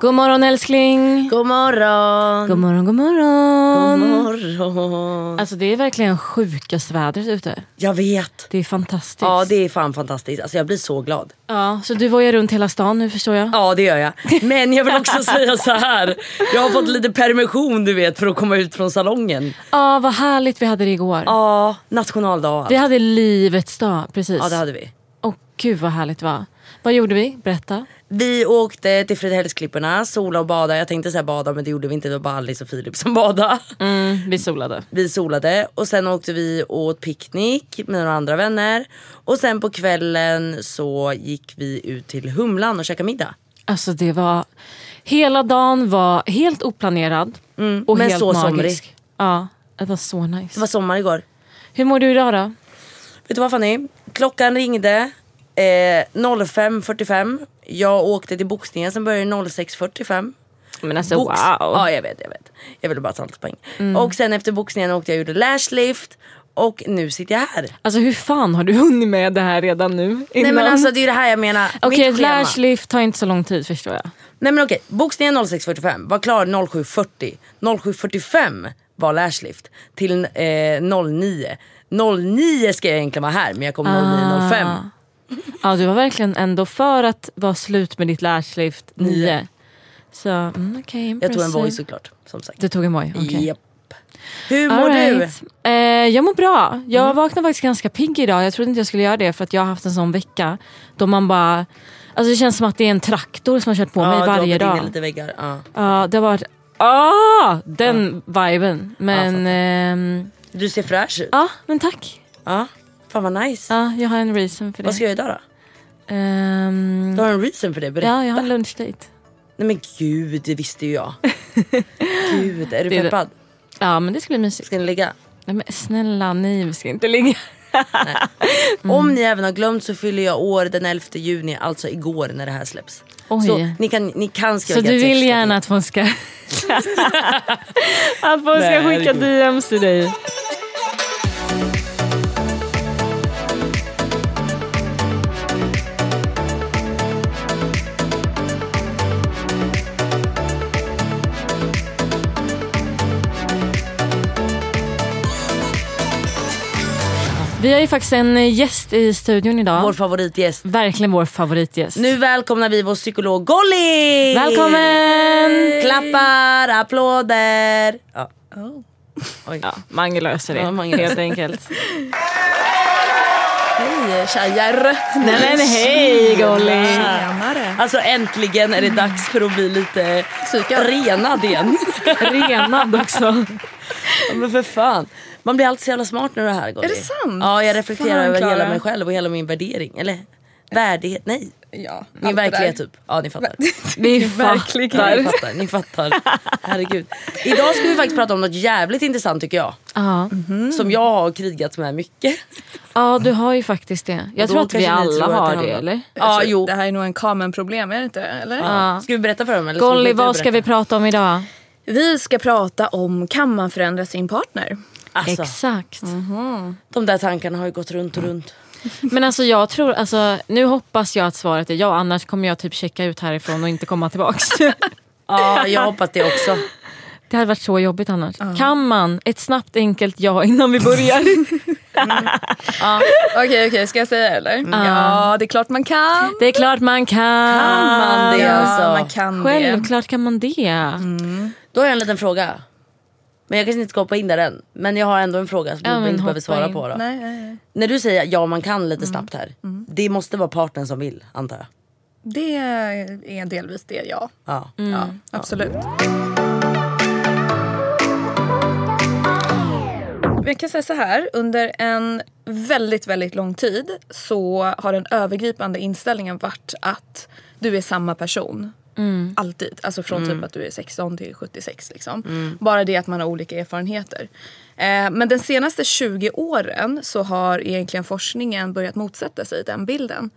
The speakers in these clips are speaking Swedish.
God morgon älskling. God morgon. God morgon, god morgon. God morgon. Alltså det är verkligen sjukast vädret ute. Jag vet. Det är fantastiskt. Ja det är fan fantastiskt. Alltså jag blir så glad. Ja, så du var ju runt hela stan nu förstår jag. Ja det gör jag. Men jag vill också säga så här. Jag har fått lite permission du vet för att komma ut från salongen. Ja, vad härligt vi hade det igår. Ja, nationaldag. Vi hade livets dag, precis. Ja det hade vi. Åh gud vad härligt det var. Vad gjorde vi? Berätta. Vi åkte till Fridhemsklipporna, sola och bada. Jag tänkte säga bada men det gjorde vi inte. Det var bara Alice och Filip som badade. Mm, vi solade. Vi solade och sen åkte vi och åt picknick med några andra vänner. Och sen på kvällen så gick vi ut till Humlan och käkade middag. Alltså det var... Hela dagen var helt oplanerad. och Mm, men helt så magisk. somrig. Ja, det var så nice. Det var sommar igår. Hur mår du idag då? Vet du vad Fanny? Klockan ringde eh, 05.45. Jag åkte till boxningen som började 06.45. Men alltså Box- wow. Ja jag vet, jag vet. Jag ville bara ta lite poäng. Och sen efter boxningen åkte jag och gjorde lashlift. Och nu sitter jag här. Alltså hur fan har du hunnit med det här redan nu? Nej men Innan? alltså det är det här jag menar. Okej, schema. lashlift tar inte så lång tid förstår jag. Nej men okej, boxningen 06.45 var klar 07.40. 07.45 var lashlift till eh, 09. 09 ska jag egentligen vara här men jag kom 09.05. Ja, du var verkligen ändå för att vara slut med ditt lashlift nio. Så mm, okej, Jag tog en. Voi såklart. Som sagt. Du tog en Voi, okej. Japp. Hur mår All du? right. Eh, jag mår bra. Jag Mm. vaknade faktiskt ganska pigg idag. Jag trodde inte jag skulle göra det för att jag har haft en sån vecka då man bara... Alltså det känns som att det är en traktor som har kört på mig du har varje dag. lite väggar. Ja. Ja, det har varit... Ah, den viben. Men... ehm, Du ser fräsch ut. Ja, men tack. Ja. Fan vad nice. Ja, jag har en reason för det. Vad ska jag göra idag då? Ehm, Du har en reason för det, berätta. ja, jag har en lunchdate. Nej men gud, det visste ju jag. gud, är du Det är det. peppad? Ja, men det ska bli mysigt. Ska ni ligga? Nej, men snälla, nej, vi ska inte ligga. Mm. Om ni även har glömt så fyller jag år den 11 juni, alltså igår när det här släpps. Oj. Så ni kan, ni kan skriva Så du vill till gärna att hon ska... att hon ska Nej, skicka. DMs till dig. Vi har ju faktiskt en gäst i studion idag. Vår favoritgäst. Verkligen vår favoritgäst. Nu välkomnar vi vår psykolog Golly! Välkommen! Klappar, applåder. Ja. Oj. Ja, Mange löser det Ja, Mange helt enkelt. Hej tjejer! Nej men hej Golly! Alltså äntligen är det dags för att bli lite renad igen. Renad också. Ja, men för fan. Man blir alltid så jävla smart när du är här Golly. Är det sant? Ja jag reflekterar Fan, över hela mig själv och hela min värdering. Eller värdighet, nej. ja, Min verklighet typ. Ja ni fattar. Verkligen. Ja, ni fattar. fattar, ni fattar. Herregud. Idag ska vi faktiskt prata om något jävligt intressant tycker jag. Ja. Mm. Som jag har krigats med mycket. ja, du har ju faktiskt det. Jag tror att vi ni alla har det det, eller? Ja, jo. Det här är nog en Kamen-problem, är det inte? Eller? Ja. Ska vi berätta för dem? Eller Golly, vad ska vi prata om idag? Vi ska prata om kan man förändra sin partner? Alltså, Exakt. de där tankarna har ju gått runt och runt. Men alltså jag tror, alltså, nu hoppas jag att svaret är ja, annars kommer jag typ checka ut härifrån och inte komma tillbaks. Ja, jag hoppas det också. Det hade varit så jobbigt annars. Kan man? Ett snabbt enkelt ja innan vi börjar. Okej, okej, ska jag säga eller? Ja, det är klart man kan. det är klart man kan. Kan man det ja, alltså? man kan det. Självklart kan man det. Då har jag en liten fråga. Men jag kanske inte ska hoppa in där än. Men jag har ändå en fråga som Ja, du inte behöver svara in. på. Då. Nej, nej, nej. När du säger ja man kan lite snabbt här. Det måste vara partnern som vill antar jag. Det är delvis det, ja. Ja. ja absolut. Jag kan säga så här, under en väldigt, väldigt lång tid så har den övergripande inställningen varit att du är samma person. Alltid. Alltså från typ att du är 16 till 76. Liksom. Bara det att man har olika erfarenheter. Eh, men den senaste 20 åren så har egentligen forskningen börjat motsätta sig den bilden.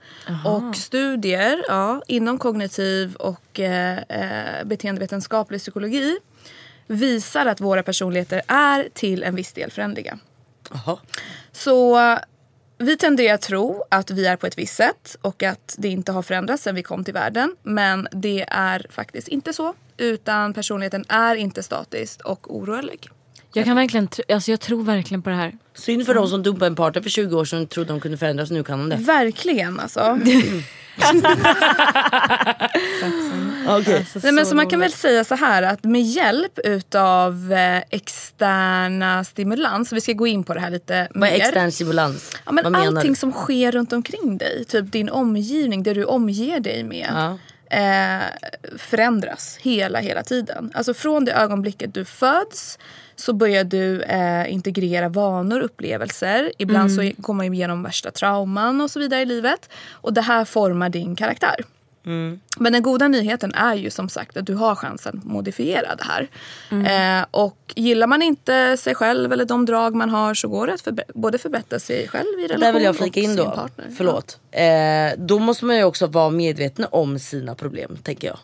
Och studier ja, inom kognitiv och eh, eh, beteendevetenskaplig psykologi visar att våra personligheter är till en viss del förändliga. Jaha. Så vi tenderar att tro att vi är på ett visst sätt och att det inte har förändrats sedan vi kom till världen. Men det är faktiskt inte så. Utan personligheten är inte statisk och orörlig. Jag, kan verkligen, alltså jag tror verkligen på det här. Synd för de som dumpade en partner för 20 år sedan och trodde de kunde förändras. Nu kan de det. Verkligen alltså. Okay. Nej, men så man kan väl säga så här att med hjälp utav eh, externa stimulans, vi ska gå in på det här lite Vad är mer. extern stimulans? Ja, men Vad menar allting du? som sker runt omkring dig, typ din omgivning, det du omger dig med. Ja. Eh, förändras hela, hela tiden. Alltså från det ögonblicket du föds så börjar du eh, integrera vanor, upplevelser. Ibland så går man igenom värsta trauman och så vidare i livet. Och det här formar din karaktär. Men den goda nyheten är ju som sagt att du har chansen att modifiera det här. Eh, och gillar man inte sig själv eller de drag man har så går det att förbe- både förbättra sig själv i relation Där vill jag flika och in då. partner. Förlåt. Eh, då måste man ju också vara medveten om sina problem tänker jag.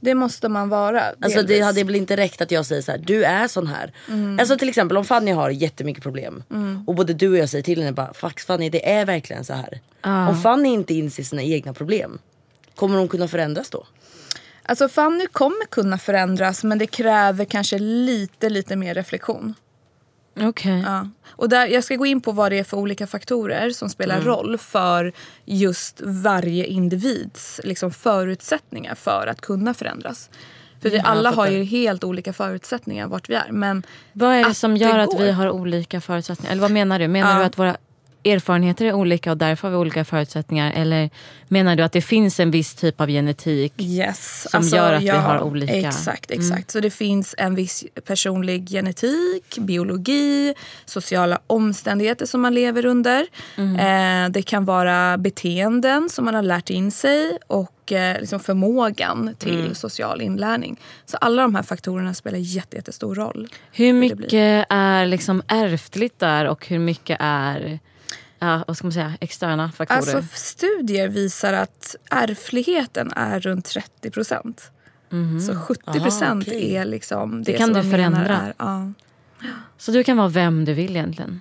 Det måste man vara. Alltså det delvis. hade väl inte räckt att jag säger så här: du är sån här. Mm. Alltså till exempel om Fanny har jättemycket problem och både du och jag säger till henne bara fuck Fanny det är verkligen så här. Om Fanny inte inser sina egna problem kommer hon kunna förändras då? Alltså Fanny kommer kunna förändras men det kräver kanske lite, lite mer reflektion. Okej. Ja. Och där, jag ska gå in på vad det är för olika faktorer som spelar Mm. roll för just varje individs liksom, förutsättningar för att kunna förändras. För vi alla har ju helt olika förutsättningar vart vi är. Men Vad är det att som gör att går. vi har olika förutsättningar? Eller vad menar du? Menar Ja. du att våra erfarenheter är olika och därför har vi olika förutsättningar? Eller menar du att det finns en viss typ av genetik? Yes, alltså, Som gör att vi har olika. Mm. Exakt, exakt. Så det finns en viss personlig genetik, biologi, sociala omständigheter som man lever under. Mm. Eh, det kan vara beteenden som man har lärt in sig och eh, liksom förmågan till Mm. social inlärning. Så alla de här faktorerna spelar jätte, jättestor roll. Hur mycket är liksom ärftligt där och hur mycket är ja, vad ska man säga, externa faktorer? Alltså studier visar att ärftligheten är runt 30 procent. Så 70 procent okej. är liksom det, Mhm. kan som du förändra. Är, ja. Så du kan vara vem du vill egentligen?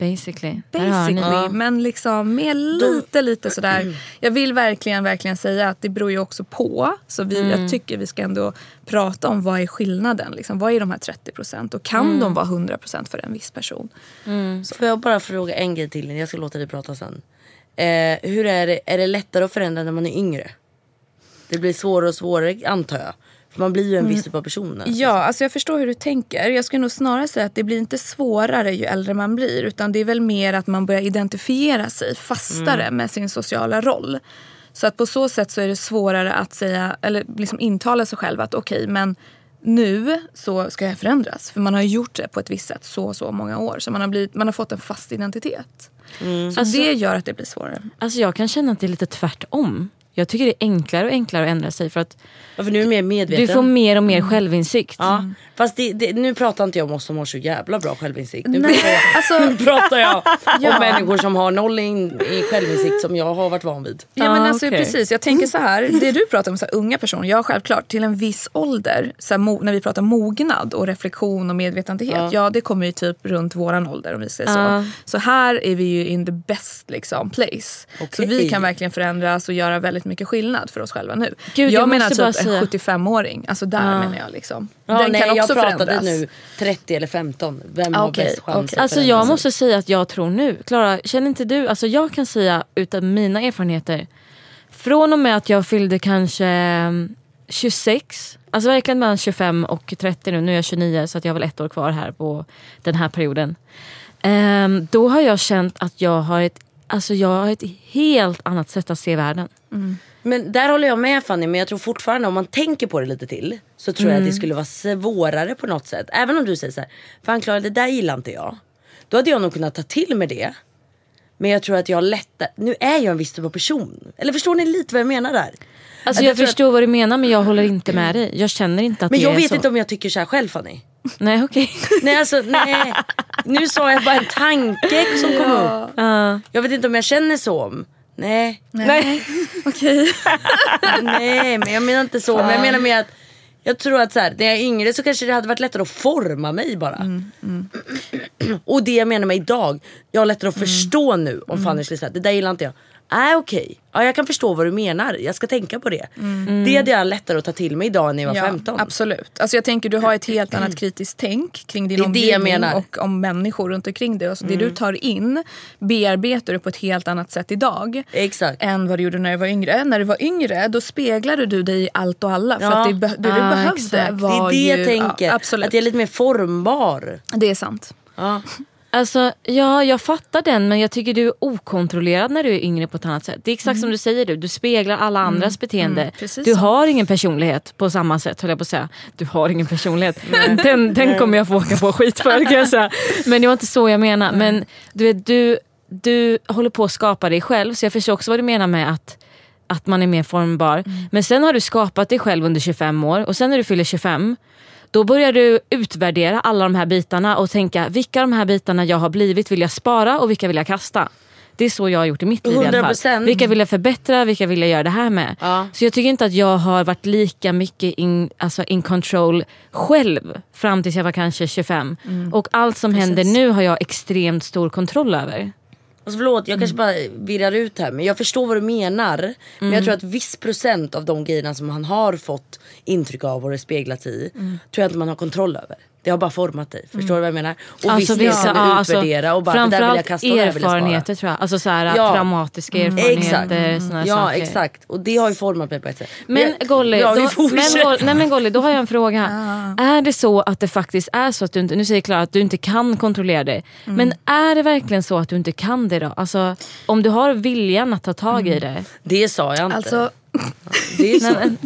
Basically. Basically, men liksom med lite, lite sådär. Jag vill verkligen, verkligen säga att det beror ju också på. Så vi, Mm. jag tycker vi ska ändå prata om vad är skillnaden. Liksom. Vad är de här 30 procent? Och kan Mm. de vara 100 procent för en viss person? Får jag bara fråga en grej till jag ska låta dig prata sen. Eh, hur är det, är det lättare att förändra när man är yngre? Det blir svårare och svårare antar jag. Man blir ju en viss typ av person. Ja, alltså jag förstår hur du tänker. Jag skulle nog snarare säga att det blir inte svårare ju äldre man blir. Utan det är väl mer att man börjar identifiera sig fastare med sin sociala roll. Så att på så sätt så är det svårare att säga, eller liksom intala sig själv att okej, men nu så ska jag förändras. För man har gjort det på ett visst sätt så så många år. Så man har, blivit, man har fått en fast identitet. Så Alltså- det gör att det blir svårare. Alltså jag kan känna att det är lite tvärtom. Jag tycker det är enklare och enklare att ändra sig för att Ja, för nu är du mer medveten. du får mer och mer självinsikt. Ja, fast det, det, nu pratar inte jag om oss som har så jävla bra självinsikt. Nu Nej, pratar jag, alltså- nu pratar jag Ja. om människor som har noll in, i självinsikt som jag har varit van vid. Ja men Ah, alltså okej. precis, jag tänker så här. Det du pratar om, så här, unga personer, ja självklart till en viss ålder. Så här, mo- när vi pratar mognad och reflektion och medvetenhet. Ja, det kommer ju typ runt våran ålder om vi säger Ja. så. Så här är vi ju in the best liksom, place. Så Okej. vi kan verkligen förändras och göra väldigt mycket skillnad för oss själva nu. Gud, jag, jag menar typ en säga- 75-åring, alltså där menar jag liksom. Ja, Den nej, kan också jag pratade förändras. nu 30 eller 15. Vem har Okej, bäst chans okej. att Alltså jag måste säga att jag tror nu. Klara, känner inte du? Alltså jag kan säga utav mina erfarenheter. Från och med att jag fyllde kanske mm, 26. Alltså verkligen mellan 25 och 30 nu. Nu är jag 29 så att jag har väl ett år kvar här på den här perioden. Ehm, då har jag känt att jag har ett, alltså jag har ett helt annat sätt att se världen. Men där håller jag med Fanny, men jag tror fortfarande om man tänker på det lite till så tror jag att det skulle vara svårare på något sätt. Även om du säger så här, fan Klara det där gillar inte jag. Då hade jag nog kunnat ta till mig det. Men jag tror att jag lättare, nu är jag en viss typ av person. Eller förstår ni lite vad jag menar där? Alltså Att jag tror förstår vad du menar men jag håller inte med dig. Jag känner inte att Men det jag är vet så. inte om jag tycker så här själv Fanny. Nej okej. Nej alltså nej. Nu sa jag bara en tanke som kom upp. Jag vet inte om jag känner så. Nej. Nej. Okej. Nej men jag menar inte så. Men jag menar mer att jag tror att så här, när jag är yngre så kanske det hade varit lättare att forma mig bara. Och det jag menar med idag, jag har lättare att förstå nu om Fanny skulle säga det där gillar inte jag. Nej okej, ja, jag kan förstå vad du menar. Jag ska tänka på det. Det hade jag lättare att ta till mig idag när jag var Ja, 15. absolut. Alltså jag tänker du har ett helt annat kritiskt tänk kring din omgivning och om människor runt omkring dig. Alltså Det du tar in bearbetar du på ett helt annat sätt idag. Exakt. Än vad du gjorde när du var yngre. När du var yngre då speglade du dig i allt och alla. För Ja. att det, det du Ah, behövde exakt. Det är var det ju... jag tänker. Ja, absolut. att jag är lite mer formbar. Det är sant. Ja. Alltså, ja, jag fattar den men jag tycker du är okontrollerad när du är yngre på ett annat sätt. Det är exakt som du säger du, du speglar alla andras beteende. precis du har ingen personlighet på samma sätt höll jag på att säga. Du har ingen personlighet. den den kommer jag få åka på skit för kan jag säga. Men det var inte så jag menar. Men du, vet, du, du håller på att skapa dig själv så jag förstår också vad du menar med att att man är mer formbar. Men sen har du skapat dig själv under 25 år och sen när du fyller 25 då börjar du utvärdera alla de här bitarna och tänka vilka av de här bitarna jag har blivit vill jag spara och vilka vill jag kasta. Det är så jag har gjort i mitt liv i alla fall. 100%. Vilka vill jag förbättra, vilka vill jag göra det här med. Ja. Så jag tycker inte att jag har varit lika mycket in, alltså in control själv fram tills jag var kanske 25. Och allt som händer nu har jag extremt stor kontroll över. Alltså förlåt, jag kanske bara virrar ut här men jag förstår vad du menar. Men jag tror att viss procent av de grejerna som han har fått intryck av och det speglats i tror jag inte man har kontroll över. Det har bara format dig. Förstår du vad jag menar? Och Alltså, visst vissa, kan du alltså, utvärdera och bara det där vill jag kasta och det där vill jag spara. erfarenheter tror jag. Alltså så här, Ja. traumatiska Exakt. erfarenheter. såna här Ja saker. exakt. Och det har ju format mig på ett sätt. Men jag- Golly, ja, då, men. Golly, nej men Golly, då har jag en fråga. Är det så att det faktiskt är så att du inte, nu säger Klara att du inte kan kontrollera det. Mm. Men är det verkligen så att du inte kan det då? Alltså om du har viljan att ta tag Mm. i det. Det sa jag inte. Alltså, det är så.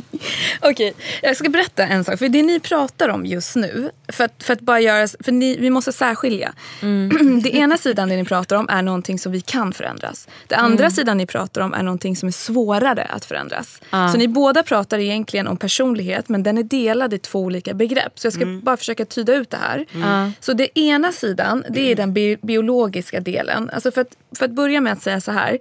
Okej, jag ska berätta en sak. För det ni pratar om just nu, för att, för att bara göra, för ni, vi måste särskilja. Det ena sidan det ni pratar om är någonting som vi kan förändras. Det andra sidan ni pratar om är någonting som är svårare att förändras. Så ni båda pratar egentligen om personlighet men den är delad i två olika begrepp. Så jag ska bara försöka tyda ut det här. Så det ena sidan, det är den bi- biologiska delen. Alltså för, att, för att börja med att säga så här.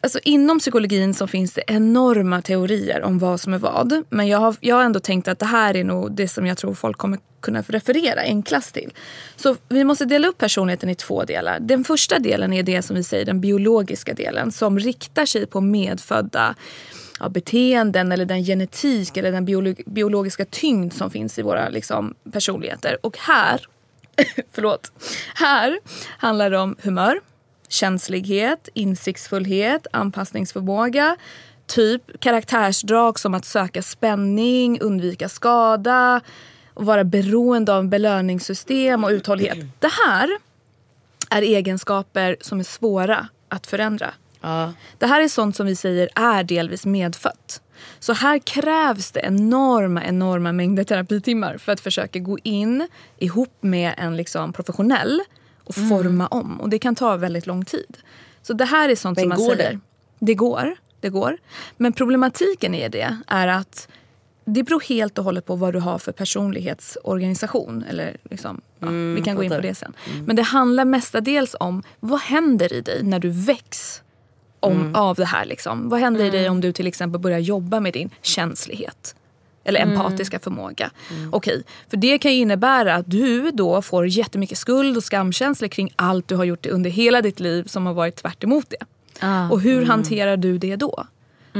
Alltså inom psykologin så finns det enorma teorier om vad som är vad. Men jag har, jag har ändå tänkt att det här är nog det som jag tror folk kommer kunna referera enklast till. Så vi måste dela upp personligheten i två delar. Den första delen är det som vi säger den biologiska delen som riktar sig på medfödda ja, beteenden eller den genetik eller den biologiska tyngd som finns i våra liksom, personligheter. Och här, förlåt, här handlar det om humör, känslighet, insiktsfullhet, anpassningsförmåga, typ karaktärsdrag som att söka spänning, undvika skada, och vara beroende av belöningssystem och uthållighet. Det här är egenskaper som är svåra att förändra. Ja. Det här är sånt som vi säger är delvis medfött. Så här krävs det enorma, enorma mängder terapitimmar för att försöka gå in ihop med en liksom professionell och forma om. Och det kan ta väldigt lång tid. Så det här är sånt Men som man går det? säger. Det går. det går. Men problematiken i det är att det beror helt och hållet på vad du har för personlighetsorganisation. Eller liksom, ja, vi kan gå in på det sen. Men det handlar mestadels om vad händer i dig när du väcks om, av det här. Liksom. Vad händer i dig om du till exempel börjar jobba med din känslighet? Eller empatiska förmåga. Okej, för det kan innebära att du då får jättemycket skuld och skamkänslor kring allt du har gjort under hela ditt liv som har varit tvärt emot det. Ah. Och hur hanterar du det då?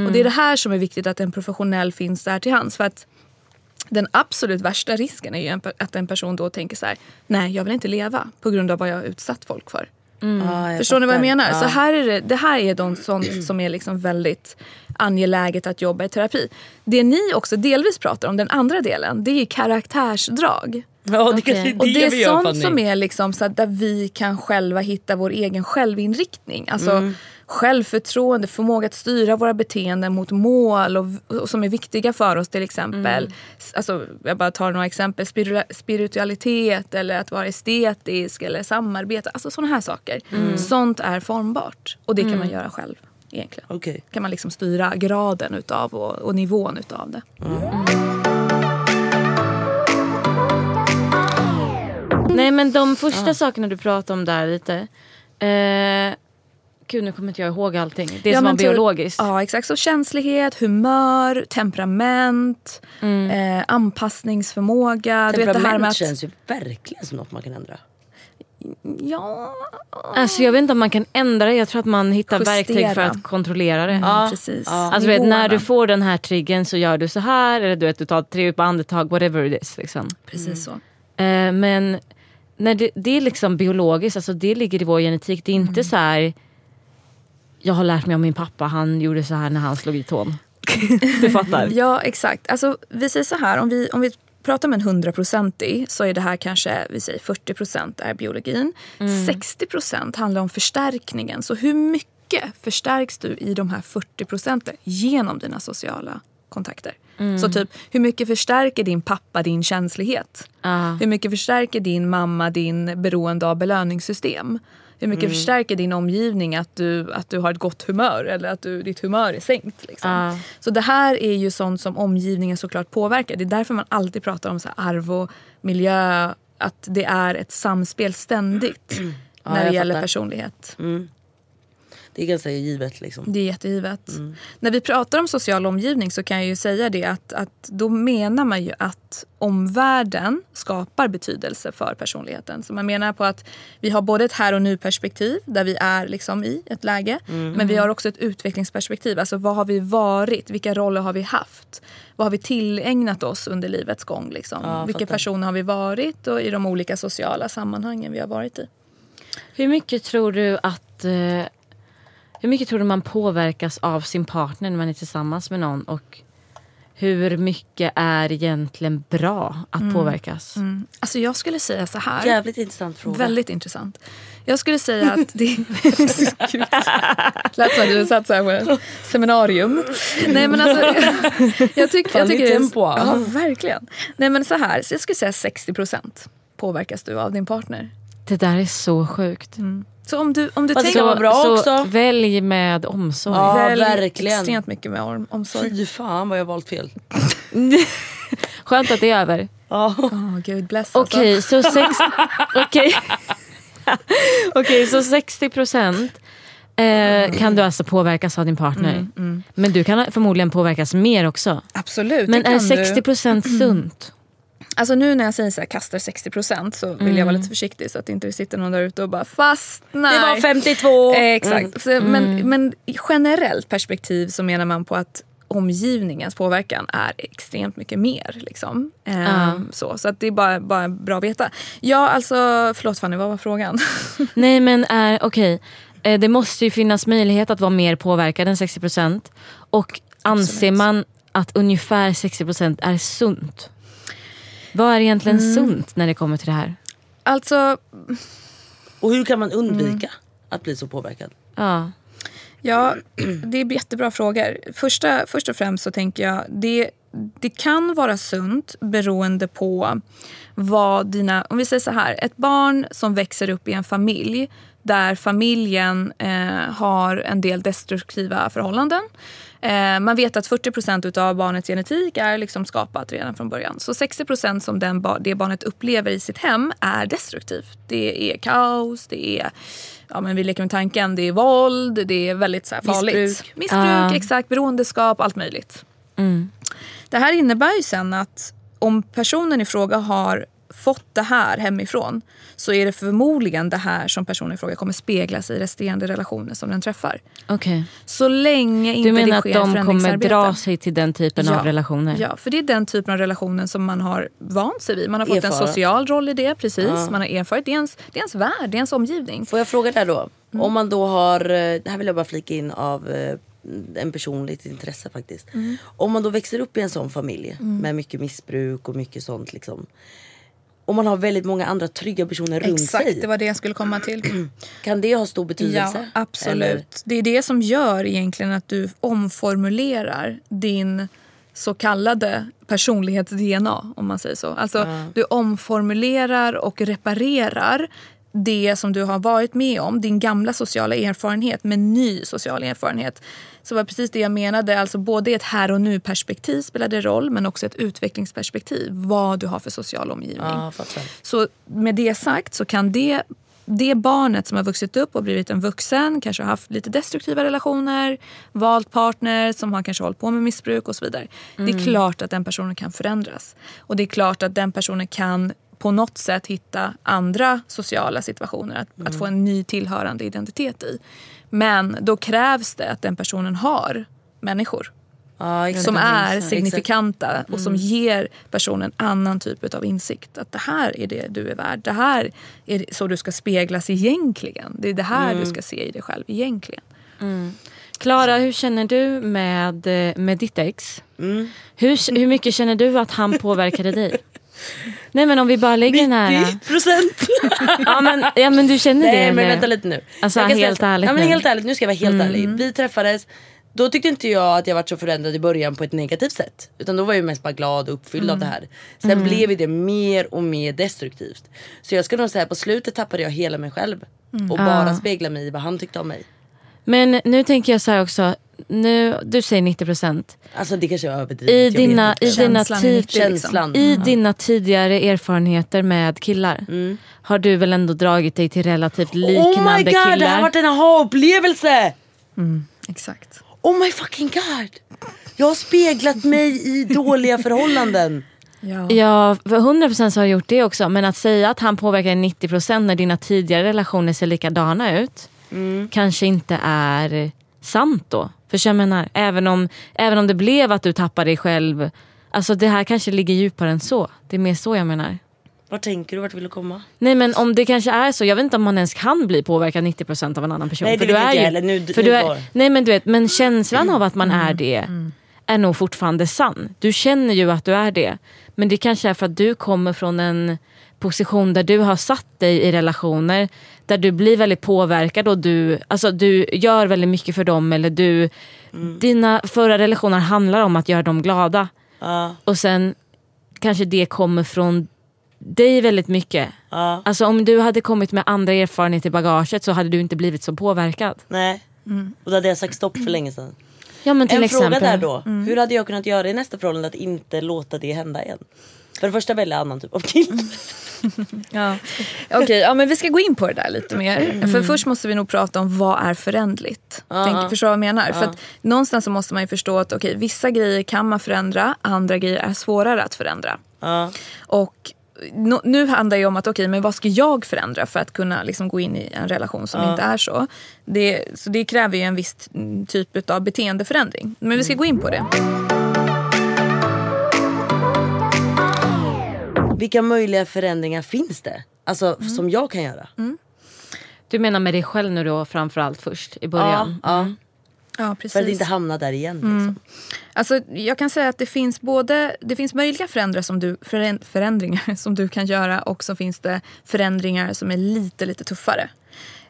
Och det är det här som är viktigt att en professionell finns där till hands. För att den absolut värsta risken är ju att en person då tänker så här: nej jag vill inte leva på grund av vad jag har utsatt folk för. Ja, jag Förstår ni vad jag menar? Ja. Så här är det, det här är de sånt som är liksom väldigt angeläget att jobba i terapi. Det ni också delvis pratar om, den andra delen, det är karaktärsdrag. Ja, det är det Och det är vi sånt som är liksom så att där vi kan själva hitta vår egen självinriktning. Alltså självförtroende, förmåga att styra våra beteenden mot mål och, och som är viktiga för oss till exempel. S- Alltså, jag bara tar några exempel. Spiritua- Spiritualitet eller att vara estetisk eller samarbete. Alltså sådana här saker. Sånt är formbart och det kan man göra själv egentligen. Okej. Kan man liksom styra graden utav och, och nivån utav det. Nej men de första sakerna du pratade om där lite. Eh, gud nu kommer inte jag ihåg allting. Det som var men typ- biologiskt. Ja exakt. Så känslighet, humör, temperament, eh, anpassningsförmåga. Du vet det här med Temperament att... känns ju verkligen som något man kan ändra. Ja, Alltså jag vet inte om man kan ändra det. Jag tror att man hittar Justera. verktyg för att kontrollera det. precis. Alltså du vet, när du får den här triggern så gör du så här. Eller du vet, du tar tre djupa andetag, whatever it is. Liksom. Precis så. Eh, men när det, det är liksom biologiskt, alltså det ligger i vår genetik. Det är inte så här. Jag har lärt mig om min pappa, han gjorde så här när han slog i tån. du fattar? Ja exakt. Alltså, vi säger så här, om vi, om vi pratar med en 100-procentig så är det här kanske vi säger 40% är biologin. 60% handlar om förstärkningen. Så hur mycket förstärks du i de här 40% genom dina sociala kontakter? Så typ, hur mycket förstärker din pappa din känslighet? Ah. Hur mycket förstärker din mamma din beroende av belöningssystem? Hur mycket förstärker din omgivning att du, att du har ett gott humör eller att du, ditt humör är sänkt? Liksom. Ah. Så det här är ju sånt som omgivningen såklart påverkar. Det är därför man alltid pratar om så arv och miljö. Att det är ett samspel ständigt när det gäller fattar. personlighet. Det är ganska givet liksom. Det är jättegivet. När vi pratar om social omgivning så kan jag ju säga det att, att då menar man ju att omvärlden skapar betydelse för personligheten. Så man menar på att vi har både ett här och nu perspektiv där vi är liksom i ett läge. Men vi har också ett utvecklingsperspektiv. Alltså vad har vi varit? Vilka roller har vi haft? Vad har vi tillägnat oss under livets gång? Liksom? Ja, Vilka fattar. personer har vi varit och i de olika sociala sammanhangen vi har varit i? Hur mycket tror du att eh, hur mycket tror du man påverkas av sin partner när man är tillsammans med någon? Och hur mycket är egentligen bra att påverkas? Alltså jag skulle säga så här. Jävligt intressant fråga. Väldigt intressant. Jag skulle säga att det... Lät som att du satt så här på ett seminarium. Nej men alltså... Jag, tycker, Fan, jag det är tycker tempo. Ja, verkligen. Nej men så här, så jag skulle säga 60% påverkas du av din partner. Det där är så sjukt. Så om du, om du Fast tänker... vara bra så också. välj med omsorg. Ja, Välj verkligen. extremt mycket med om, omsorg. Fy fan vad jag valt fel. Skönt att det är över. Ja. Åh gud bless alltså. Okej, så, sex... Okej. Okej, så 60 procent eh, kan du alltså påverkas av din partner. Men du kan förmodligen påverkas mer också. Absolut, Men är kan 60 du. procent sunt? Alltså nu när jag säger så här, kastar 60% så vill jag vara lite försiktig så att inte det sitter någon där ute och bara fast nej. Det var 52. Eh, exakt. Så, men, men i generellt perspektiv så menar man på att omgivningens påverkan är extremt mycket mer. Liksom. Ehm, så, så att det är bara, bara bra att veta. Ja, alltså, förlåt Fanny, vad var frågan? Nej men är okej. Eh, det måste ju finnas möjlighet att vara mer påverkad än 60 procent. Och anser man att ungefär 60 procent är sunt? Vad är egentligen sunt när det kommer till det här? alltså, Och hur kan man undvika att bli så påverkad? Ja. Ja, det är jättebra frågor. Första, först och främst så tänker jag det, det kan vara sunt beroende på vad dina... Om vi säger så här, ett barn som växer upp i en familj där familjen eh, har en del destruktiva förhållanden. Eh, man vet att 40% av barnets genetik är liksom skapat redan från början. Så 60% som den, det barnet upplever i sitt hem är destruktivt. Det är kaos, det är Ja, men vi leker med tanken. Det är våld, det är väldigt så här farligt. Missbruk. Missbruk, Ah. exakt. Beroendeskap, allt möjligt. Det här innebär ju sen att om personen i fråga har fått det här hemifrån så är det förmodligen det här som personen i fråga kommer spegla sig i resterande relationer som den träffar. Okej. Så länge inte Du menar det att sker de kommer dra sig till den typen av relationer? Ja, för det är den typen av relationer som man har vant sig vid. Man har fått en Erfarat. social roll i det, precis. Man har erfarit. Det är, ens, det är ens värld, det är ens omgivning. Får jag fråga där då? Mm. Om man då har, eh, det här vill jag bara flika in av eh, en personligt intresse faktiskt. Mm. Om man då växer upp i en sån familj med mycket missbruk och mycket sånt liksom. Om man har väldigt många andra trygga personer runt Exakt, sig. det var det jag skulle komma till. Kan det ha stor betydelse? Ja, absolut. Eller? Det är det som gör egentligen att du omformulerar din så kallade personlighets-DNA om man säger så. Alltså du omformulerar och reparerar det som du har varit med om, din gamla sociala erfarenhet med ny social erfarenhet. Så var precis det jag menade, alltså både ett här och nu perspektiv spelade roll men också ett utvecklingsperspektiv. Vad du har för social omgivning. Fattar. Så med det sagt så kan det, det barnet som har vuxit upp och blivit en vuxen, kanske har haft lite destruktiva relationer, valt partner som har kanske hållit på med missbruk och så vidare. Det är klart att den personen kan förändras. Och det är klart att den personen kan på något sätt hitta andra sociala situationer att, att få en ny tillhörande identitet i. Men då krävs det att den personen har människor Ja, exakt. som är Exakt. signifikanta och som ger personen annan typ av insikt. Att det här är det du är värd. Det här är så du ska speglas egentligen. Det är det här du ska se i dig själv egentligen. Klara, hur känner du med, eh, med ditt ex? Mm. Hur, hur mycket känner du att han påverkade dig? Nej men om vi bara lägger den här... 90 procent! Ja men, ja, men du känner det Nej men vänta lite nu. Alltså, helt säga- ärligt ja, men nu. helt ärligt, nu ska jag vara helt ärlig. Vi träffades, då tyckte inte jag att jag var så förändrad i början på ett negativt sätt. Utan då var jag mest bara glad och uppfylld av det här. Sen blev det mer och mer destruktivt. Så jag skulle nog säga på slutet tappade jag hela mig själv. Och bara spegla mig i vad han tyckte om mig. Men nu tänker jag så här också. Nu, du säger 90 procent. Alltså det kanske är överdrivet. I dina, i dina, tid, 90 liksom. I dina tidigare erfarenheter med killar har du väl ändå dragit dig till relativt liknande Oh my god, killar? det här har varit en aha-upplevelse! Exakt. Oh my fucking god! Jag har speglat mig i dåliga förhållanden. Ja. Ja, för 100% så har jag gjort det också. Men att säga att han påverkar 90% när dina tidigare relationer ser likadana ut. Kanske inte är sant då. För jag menar, även om, även om det blev att du tappade dig själv. Alltså det här kanske ligger djupare än så. Det är mer så jag menar. Vart tänker du? Vart vill du komma? Nej men om det kanske är så, jag vet inte om man ens kan bli påverkad 90% av en annan person. Nej, det för vet du är inte ju, heller. Nu- för nu du är, var- Nej men du vet, men känslan av att man är det är nog fortfarande sann. Du känner ju att du är det. Men det kanske är för att du kommer från en position där du har satt dig i relationer där du blir väldigt påverkad och du, alltså, du gör väldigt mycket för dem. Eller du, Dina förra relationer handlar om att göra dem glada. Ja, Och sen kanske det kommer från dig väldigt mycket. ja, Alltså om du hade kommit med andra erfarenheter i bagaget så hade du inte blivit så påverkad. nej. Och då hade jag sagt stopp för länge sedan. Ja men till en exempel. fråga där då. Hur hade jag kunnat göra i nästa förhållande att inte låta det hända igen? För det första välja annan typ av kille. Ja. Okej, ja, men vi ska gå in på det där lite mer. För först måste vi nog prata om vad är förändligt. Tänk, förstår vad jag menar? För att någonstans så måste man ju förstå att okej, vissa grejer kan man förändra, andra grejer är svårare att förändra. Ja. Och no, nu handlar det om att okej, men vad ska jag förändra för att kunna liksom, gå in i en relation som inte är så. Det, så det kräver ju en viss mm, typ av beteendeförändring. Men vi ska gå in på det. Vilka möjliga förändringar finns det? Alltså som jag kan göra? Du menar med dig själv nu då framförallt först i Ja, början? ja. Ja, precis. För att inte hamna där igen. Liksom. Alltså, jag kan säga att det finns både det finns möjliga förändringar som du, förän- förändringar som du kan göra och så finns det förändringar som är lite, lite tuffare.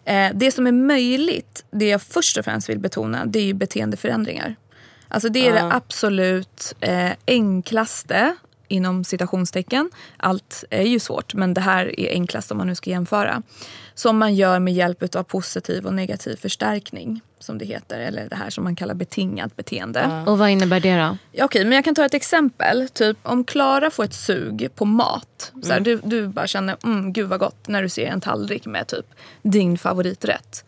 Eh, det som är möjligt, det jag först och främst vill betona, det är ju beteendeförändringar. Alltså det är det absolut eh, enklaste inom citationstecken. Allt är ju svårt men det här är enklast om man nu ska jämföra. Som man gör med hjälp av positiv och negativ förstärkning som det heter. Eller det här som man kallar betingat beteende. Och vad innebär det då? Ja, Okej, men jag kan ta ett exempel. Typ om Klara får ett sug på mat. Så här, du, du bara känner, mm, gud vad gott när du ser en tallrik med typ din favoriträtt.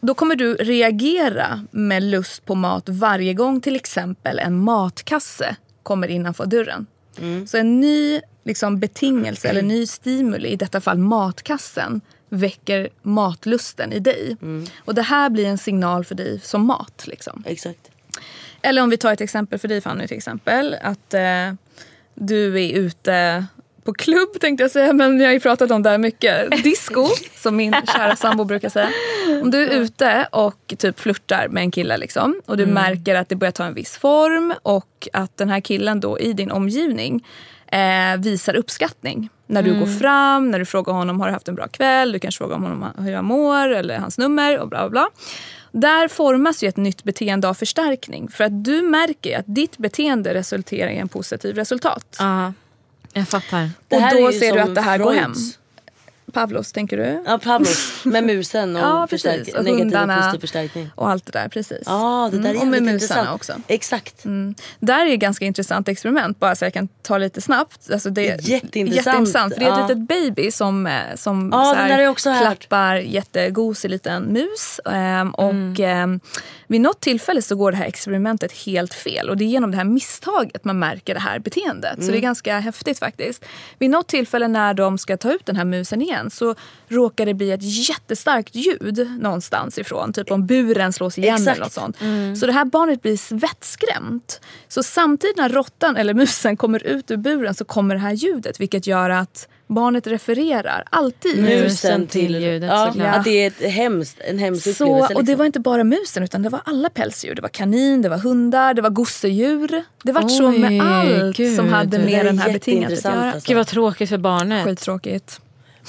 Då kommer du reagera med lust på mat varje gång till exempel en matkasse kommer innanför dörren. Så en ny liksom, betingelse eller ny stimuli, i detta fall matkassen, väcker matlusten i dig. Och det här blir en signal för dig som mat. Liksom. Exakt. Eller om vi tar ett exempel för dig Fanny till exempel. Att eh, du är ute på klubb tänkte jag säga men jag har ju pratat om det här mycket. Disco som min kära sambo brukar säga. Om du är ute och typ flörtar med en kille liksom och du märker att det börjar ta en viss form och att den här killen då i din omgivning eh, visar uppskattning. När du går fram, när du frågar honom har du haft en bra kväll, du kanske frågar honom hur han mår eller hans nummer och bla bla bla. Där formas ju ett nytt beteende av förstärkning. För att du märker att ditt beteende resulterar i en positiv resultat. Ja, jag fattar. Och då ser du att det här går hem. Pavlos, tänker du? Ja, Pavlos med musen och, Ja, precis. Och negativ och hundarna. positiv förstärkning. Och allt det där, precis. Ja, det där är Mm, och med musarna intressant. också. Exakt. Mm. Där är ett ganska intressant experiment, bara så jag kan ta lite snabbt. Alltså det är Jätteintressant. jätteintressant. För det är ett Ja. litet baby som, eh, som Ja, så här klappar jättegosig liten mus. Ehm, och Mm. ehm, vid något tillfälle så går det här experimentet helt fel. Och det är genom det här misstaget man märker det här beteendet. Så Mm. det är ganska häftigt faktiskt. Vid något tillfälle när de ska ta ut den här musen igen så råkar det bli ett jättestarkt ljud någonstans ifrån. Typ om buren slås igen Exakt. eller något sånt. Så det här barnet blir vettskrämt. Så samtidigt när råttan eller musen kommer ut ur buren så kommer det här ljudet vilket gör att barnet refererar alltid. Musen till ljudet, ja, såklart. Att det är ett hemskt, en hemsk Så, upplevelse. och det liksom. var inte bara musen utan det var alla pälsdjur. Det var kanin, det var hundar, det var gosedjur. Det var så med allt gud. som hade med den här betinget att göra. alltså. Gud vad tråkigt för barnet. Skittråkigt.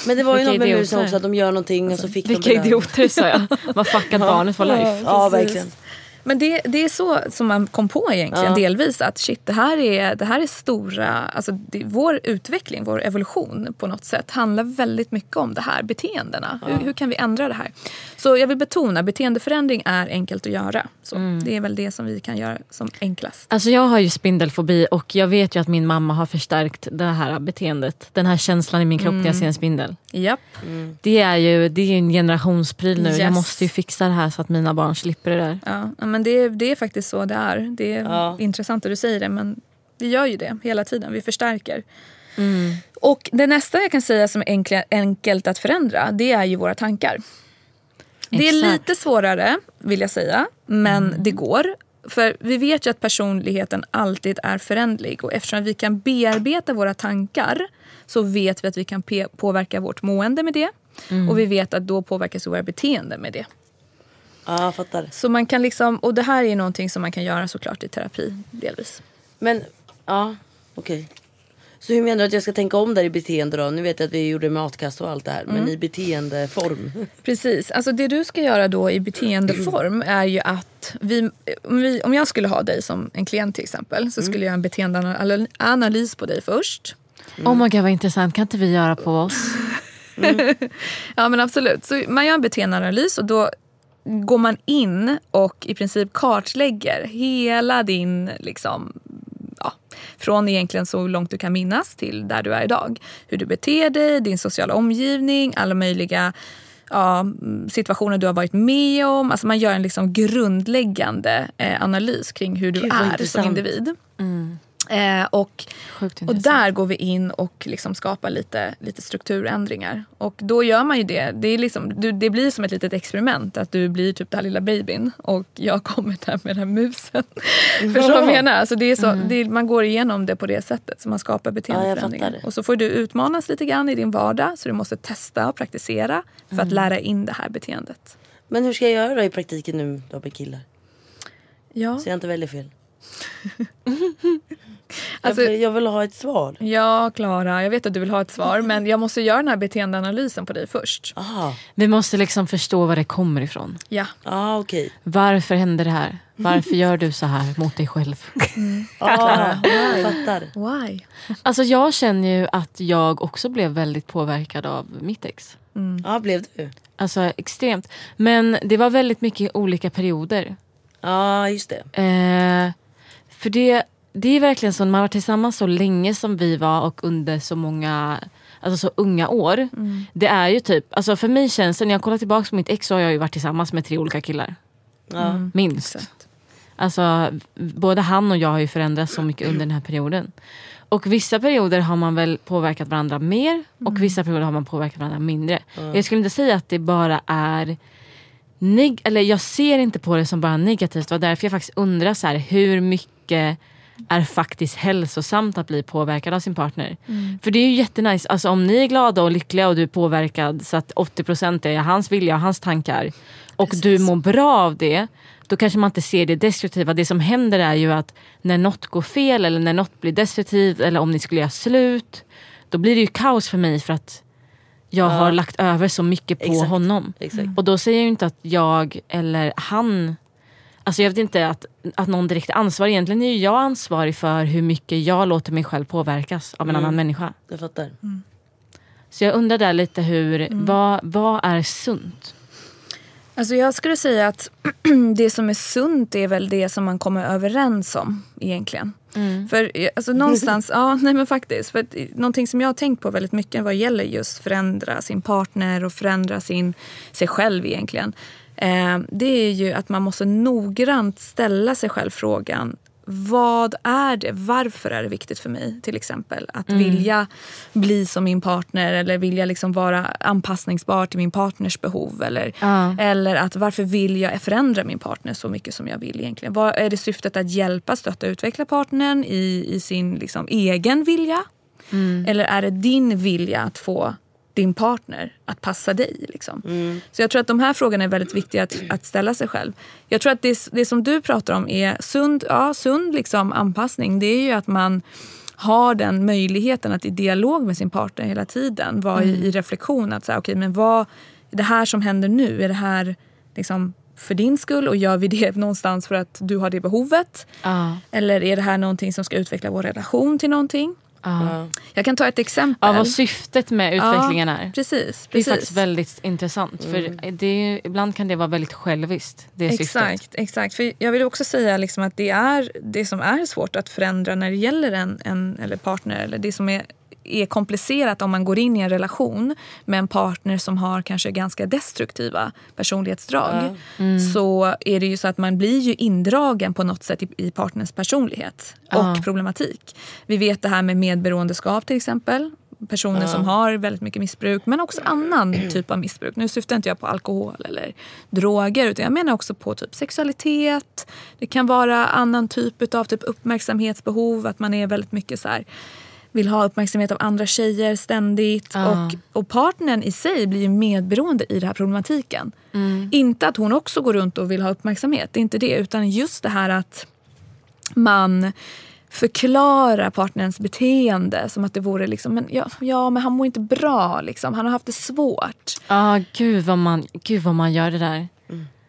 Men det var ju Vilka något med idioter. musen också att de gör någonting och så fick Vilka de belöning. idioter sa jag. Vad fuckat barnet for life. Ja, verkligen. Men det, det är så som man kom på egentligen Ja. delvis att shit det här är, det här är stora, alltså det, vår utveckling, vår evolution på något sätt handlar väldigt mycket om det här beteendena. Hur, hur kan vi ändra det här? Så jag vill betona, beteendeförändring är enkelt att göra. Så Det är väl det som vi kan göra som enklast. Alltså jag har ju spindelfobi och jag vet ju att min mamma har förstärkt det här beteendet. Den här känslan i min kropp när jag ser en spindel. Japp. Det är ju det är en generationspryl nu. Jag Yes. måste ju fixa det här så att mina barn slipper det där. Ja, ja, men det, det är faktiskt så det är. Det är Ja. intressant att du säger det men vi gör ju det hela tiden. Vi förstärker. Och det nästa jag kan säga som är enkelt att förändra det är ju våra tankar. Det är lite svårare vill jag säga men det går. För vi vet ju att personligheten alltid är förändlig och eftersom vi kan bearbeta våra tankar så vet vi att vi kan påverka vårt mående med det. Och vi vet att då påverkas våra beteenden med det. Ja, jag fattar. Så man kan liksom, och det här är någonting som man kan göra såklart i terapi delvis. Men, ja, okej. Så hur menar du att jag ska tänka om där i beteende då? Nu vet jag att vi gjorde matkast och allt det här. Mm. Men i beteendeform. Precis, alltså det du ska göra då i beteendeform är ju att vi, om, vi, om jag skulle ha dig som en klient till exempel så skulle jag göra en beteendeanalys på dig först. Oh my god vad intressant, kan inte vi göra på oss? Ja men absolut. Så man gör en beteendeanalys och då går man in och i princip kartlägger hela din, liksom, ja, från egentligen så långt du kan minnas till där du är idag. Hur du beter dig, din sociala omgivning, alla möjliga ja, mm, situationer du har varit med om. Alltså man gör en liksom grundläggande eh, analys kring hur du Gud, är som individ. Eh, och och där går vi in och liksom skapar lite, lite strukturändringar. Och då gör man ju det. Det, är liksom, du, det blir som ett litet experiment. Att du blir typ den här lilla babyn och jag kommer där med den här musen. Förstår du vad jag menar? Alltså det är så, det är, man går igenom det på det sättet. Så man skapar beteendeförändringar. fattar. och så får du utmanas lite grann i din vardag. Så du måste testa och praktisera för att lära in det här beteendet. Men hur ska jag göra då i praktiken nu då med killar? Ja. Så jag inte väljer fel. Alltså- jag, vill, jag vill ha ett svar. Ja, Klara, jag vet att du vill ha ett svar men jag måste göra den här beteendeanalysen på dig först. Aha. Vi måste liksom förstå var det kommer ifrån. Ja. Ah, okej. Varför händer det här? Varför gör du så här mot dig själv? Ah, jag fattar. Why? Alltså jag känner ju att jag också blev väldigt påverkad av mitt ex. Ja, blev du? Alltså extremt. Men det var väldigt mycket olika perioder. Ja, just det. Eh, för det, det är verkligen så, man var tillsammans så länge som vi var och under så många Alltså så unga år. Det är ju typ, alltså för mig känns det, när jag kollar tillbaka på mitt ex så har jag ju varit tillsammans med tre olika killar. Ja. Minst. Alltså både han och jag har ju förändrats så mycket under den här perioden. Och vissa perioder har man väl påverkat varandra mer och vissa perioder har man påverkat varandra mindre. Jag skulle inte säga att det bara är neg- eller jag ser inte på det som bara negativt. Det var därför jag faktiskt undrar så här, hur mycket är faktiskt hälsosamt att bli påverkad av sin partner. För det är ju jättenice, alltså om ni är glada och lyckliga och du är påverkad så att 80% är hans vilja och hans tankar och du mår bra av det då kanske man inte ser det destruktiva. Det som händer är ju att när något går fel eller när något blir destruktivt eller om ni skulle göra slut då blir det ju kaos för mig för att jag har lagt över så mycket på Exakt. honom. Exakt. Och då säger jag ju inte att jag eller han Alltså jag vet inte att, att någon direkt är ansvarig. Egentligen är jag ansvarig för hur mycket jag låter mig själv påverkas av en annan människa. Jag fattar. Så jag undrar där lite hur, vad, vad är sunt? Alltså jag skulle säga att det som är sunt är väl det som man kommer överens om egentligen. För eh, alltså någonstans, ja nej men faktiskt. För att, eh, någonting som jag har tänkt på väldigt mycket vad gäller just förändra sin partner och förändra sin, sig själv egentligen. Eh, det är ju att man måste noggrant ställa sig själv frågan vad är det? Varför är det viktigt för mig till exempel att vilja bli som min partner eller vilja liksom vara anpassningsbar till min partners behov? Eller, Ja. eller att varför vill jag förändra min partner så mycket som jag vill egentligen? Vad är det syftet att hjälpa, stötta, utveckla partnern i, i sin liksom egen vilja? Eller är det din vilja att få din partner att passa dig? Liksom? Så jag tror att de här frågorna är väldigt viktiga att, att ställa sig själv. Jag tror att det, det som du pratar om är sund, ja, sund liksom anpassning. Det är ju att man har den möjligheten att i dialog med sin partner hela tiden vara i, i reflektion. Att säga, okay, men vad, det här som händer nu, är det här liksom för din skull och gör vi det någonstans för att du har det behovet? Ja, Eller är det här någonting som ska utveckla vår relation till någonting? Ja. Jag kan ta ett exempel. ja, vad syftet med utvecklingen ja, är. Precis. Det är precis. faktiskt väldigt intressant. För det är, ibland kan det vara väldigt själviskt. Det syftet. Exakt, exakt. För jag vill också säga liksom att det är det som är svårt att förändra när det gäller en, en eller partner. Eller det som är, är komplicerat om man går in i en relation med en partner som har kanske ganska destruktiva personlighetsdrag. Så är det ju så att man blir ju indragen på något sätt i, i partners personlighet och problematik. Vi vet det här med medberoendeskap till exempel. Personer som har väldigt mycket missbruk men också annan typ av missbruk. Nu syftar inte jag på alkohol eller droger utan jag menar också på typ sexualitet. Det kan vara annan typ av typ uppmärksamhetsbehov. Att man är väldigt mycket så här vill ha uppmärksamhet av andra tjejer ständigt. Och, och partnern i sig blir ju medberoende i den här problematiken. Inte att hon också går runt och vill ha uppmärksamhet. Det är inte det. Utan just det här att man förklarar partnerns beteende som att det vore liksom, men ja, ja men han mår inte bra liksom. Han har haft det svårt. Ja, gud vad, man, gud vad man gör det där.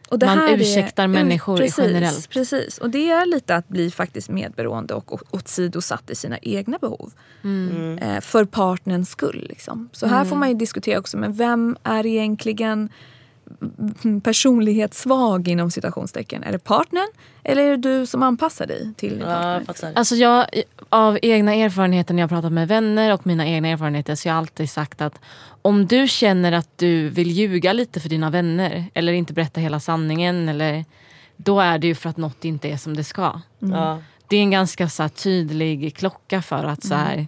Och det Man här är- ursäktar människor precis, generellt. Precis, och det är lite att bli faktiskt medberoende och åsidosatt i sina egna behov. Mm. Eh, för partnerns skull. Liksom. Så här får man ju diskutera också, men vem är egentligen mm, personlighetssvag inom citationstecken? Är det partnern eller är det du som anpassar dig till din Ja. Alltså jag, av egna erfarenheter när jag har pratat med vänner och mina egna erfarenheter så har jag alltid sagt att om du känner att du vill ljuga lite för dina vänner eller inte berätta hela sanningen eller, då är det ju för att något inte är som det ska. Ja. Det är en ganska så här, tydlig klocka för att så här,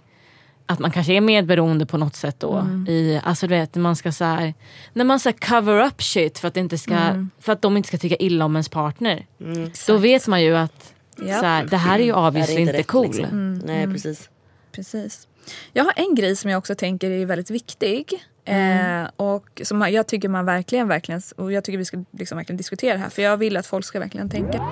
att man kanske är medberoende på något sätt då. I, alltså du vet, när man ska så här, när man här, cover up shit för att, inte ska, för att de inte ska tycka illa om ens partner. Då vet man ju att Ja. så här, det här är ju här obviously är inte, rätt, cool. liksom. Nej, precis. Precis. Jag har en grej som jag också tänker är väldigt viktig. Eh, och som jag tycker man verkligen, verkligen, och jag tycker vi ska liksom verkligen diskutera det här. För jag vill att folk ska verkligen tänka.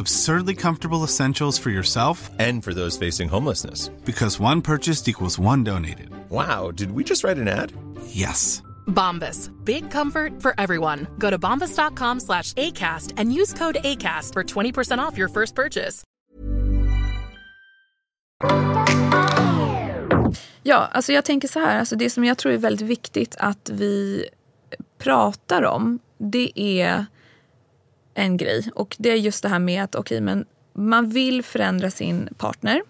Absurdly comfortable essentials for yourself And for those facing homelessness. because one purchased equals one donated. Wow, did we just write an ad? Yes. Bombas. Big comfort for everyone. Go to bombas.com slash ACAST and use code ACAST for 20% off your first purchase. Ja, alltså jag tänker så här. Alltså det som jag tror är väldigt viktigt att vi pratar om, det är en grej. Och det är just det här med att okej, men man vill förändra sin partner.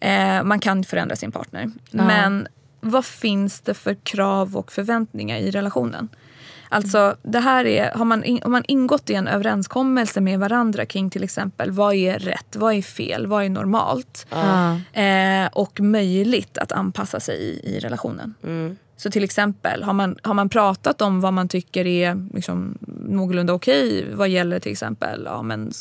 Eh, man kan förändra sin partner. Men vad finns det för krav och förväntningar i relationen? Alltså det här är, har man, in, har man ingått i en överenskommelse med varandra kring till exempel vad är rätt, vad är fel, vad är normalt? Eh, och möjligt att anpassa sig i, i relationen. Så till exempel, har man, har man pratat om vad man tycker är liksom, någorlunda okej vad gäller till exempel, ja, men,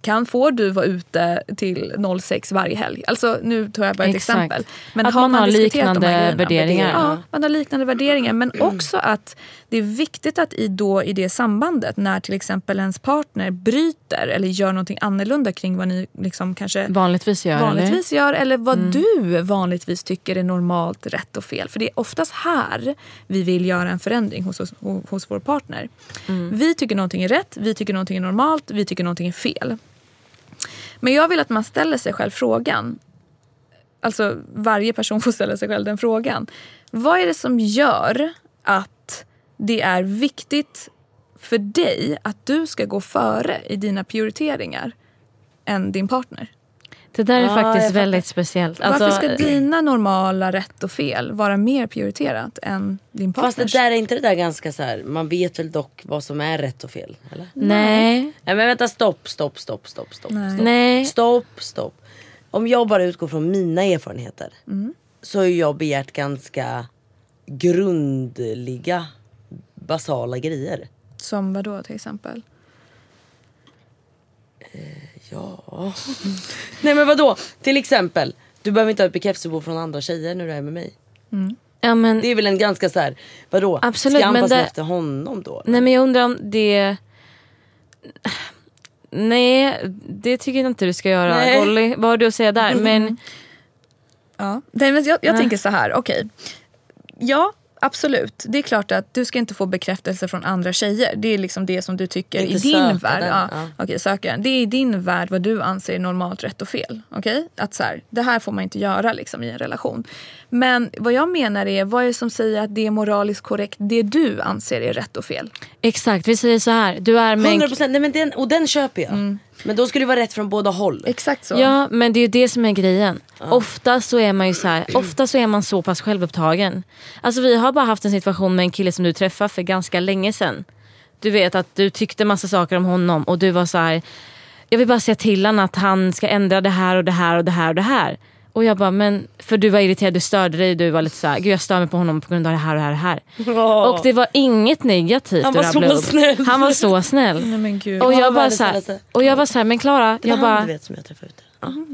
kan, får du vara ute till 06 varje helg? Alltså nu tar jag bara ett Exakt. exempel. Men Att man har diskuterat de här liknande grejerna? värderingar. Ja, man har liknande värderingar. Men också att det är viktigt att i, då, i det sambandet när till exempel ens partner bryter eller gör någonting annorlunda kring vad ni liksom kanske Vanligtvis gör vanligtvis gör eller vad Mm. du vanligtvis tycker är normalt, rätt och fel. För det är oftast här vi vill göra en förändring hos, oss, hos vår partner. Mm. Vi tycker någonting är rätt, vi tycker någonting är normalt, vi tycker någonting är fel. Men jag vill att man ställer sig själv frågan, alltså varje person får ställa sig själv den frågan. Vad är det som gör att det är viktigt för dig att du ska gå före i dina prioriteringar än din partner? Det där är Ja, faktiskt väldigt speciellt. Alltså, Varför ska dina normala rätt och fel vara mer prioriterat än din Fast partners? det där är inte det där ganska så här. man vet väl dock vad som är rätt och fel? Eller? Nej. Nej men vänta stopp, stopp, stopp, stopp, stopp. Nej. Stopp, Nej. stopp. stopp. om jag bara utgår från mina erfarenheter Mm. så har jag begärt ganska grundliga basala grejer. Som vad då till exempel? Ja. Nej men vadå? Till exempel, du behöver inte ha ett bekräftelsebehov från andra tjejer när du är med mig. Ja, men, Det är väl en ganska så här, vadå? Absolut, Ska jag men anpassa mig det- efter honom då? nej men jag undrar om det... Nej, det tycker jag inte du ska göra. Nej. Golly, vad har du att säga där? Men Ja. Nej, men jag jag tänker så här, okej. Ja, absolut. Det är klart att du ska inte få bekräftelse från andra tjejer. Det är liksom det som du tycker i din värld. den, Ja. ja. Okej, söka. Det är i din värld vad du anser är normalt rätt och fel. Okej? Att så här, det här får man inte göra liksom, i en relation. Men vad jag menar är, vad är det som säger att det är moraliskt korrekt det du anser är rätt och fel? exakt, vi säger så här. Du är med en 100 procent, nej men den, och den köper jag. Men då skulle det vara rätt från båda håll. Exakt så. Ja men det är ju det som är grejen. Ofta så är man ju så här, ofta så är man så pass självupptagen. Alltså vi har bara haft en situation med en kille som du träffade för ganska länge sedan. Du vet att du tyckte massa saker om honom och du var så här. Jag vill bara säga till honom att han ska ändra det här och det här och det här och det här. Och jag bara, men för du var irriterad, du störde dig, du var lite så här, gud jag stör mig på honom på grund av det här och det här och det här. Och det var inget negativt Han var så upp. snäll. Han var så snäll. Nej men gud. Och Ja, jag bara världens så här, snällaste. och jag var så här, men Klara, jag han bara du vet som jag träffade ute.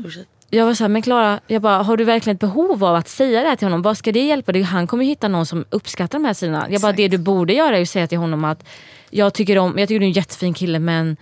Fortsätt. jag var så här, men Klara, jag bara, har du verkligen ett behov av att säga det här till honom? Vad ska det hjälpa dig? Han kommer ju hitta någon som uppskattar de här sidorna. Jag bara, Exakt. det du borde göra är att säga till honom att jag tycker, om, jag tycker du är en jättefin kille men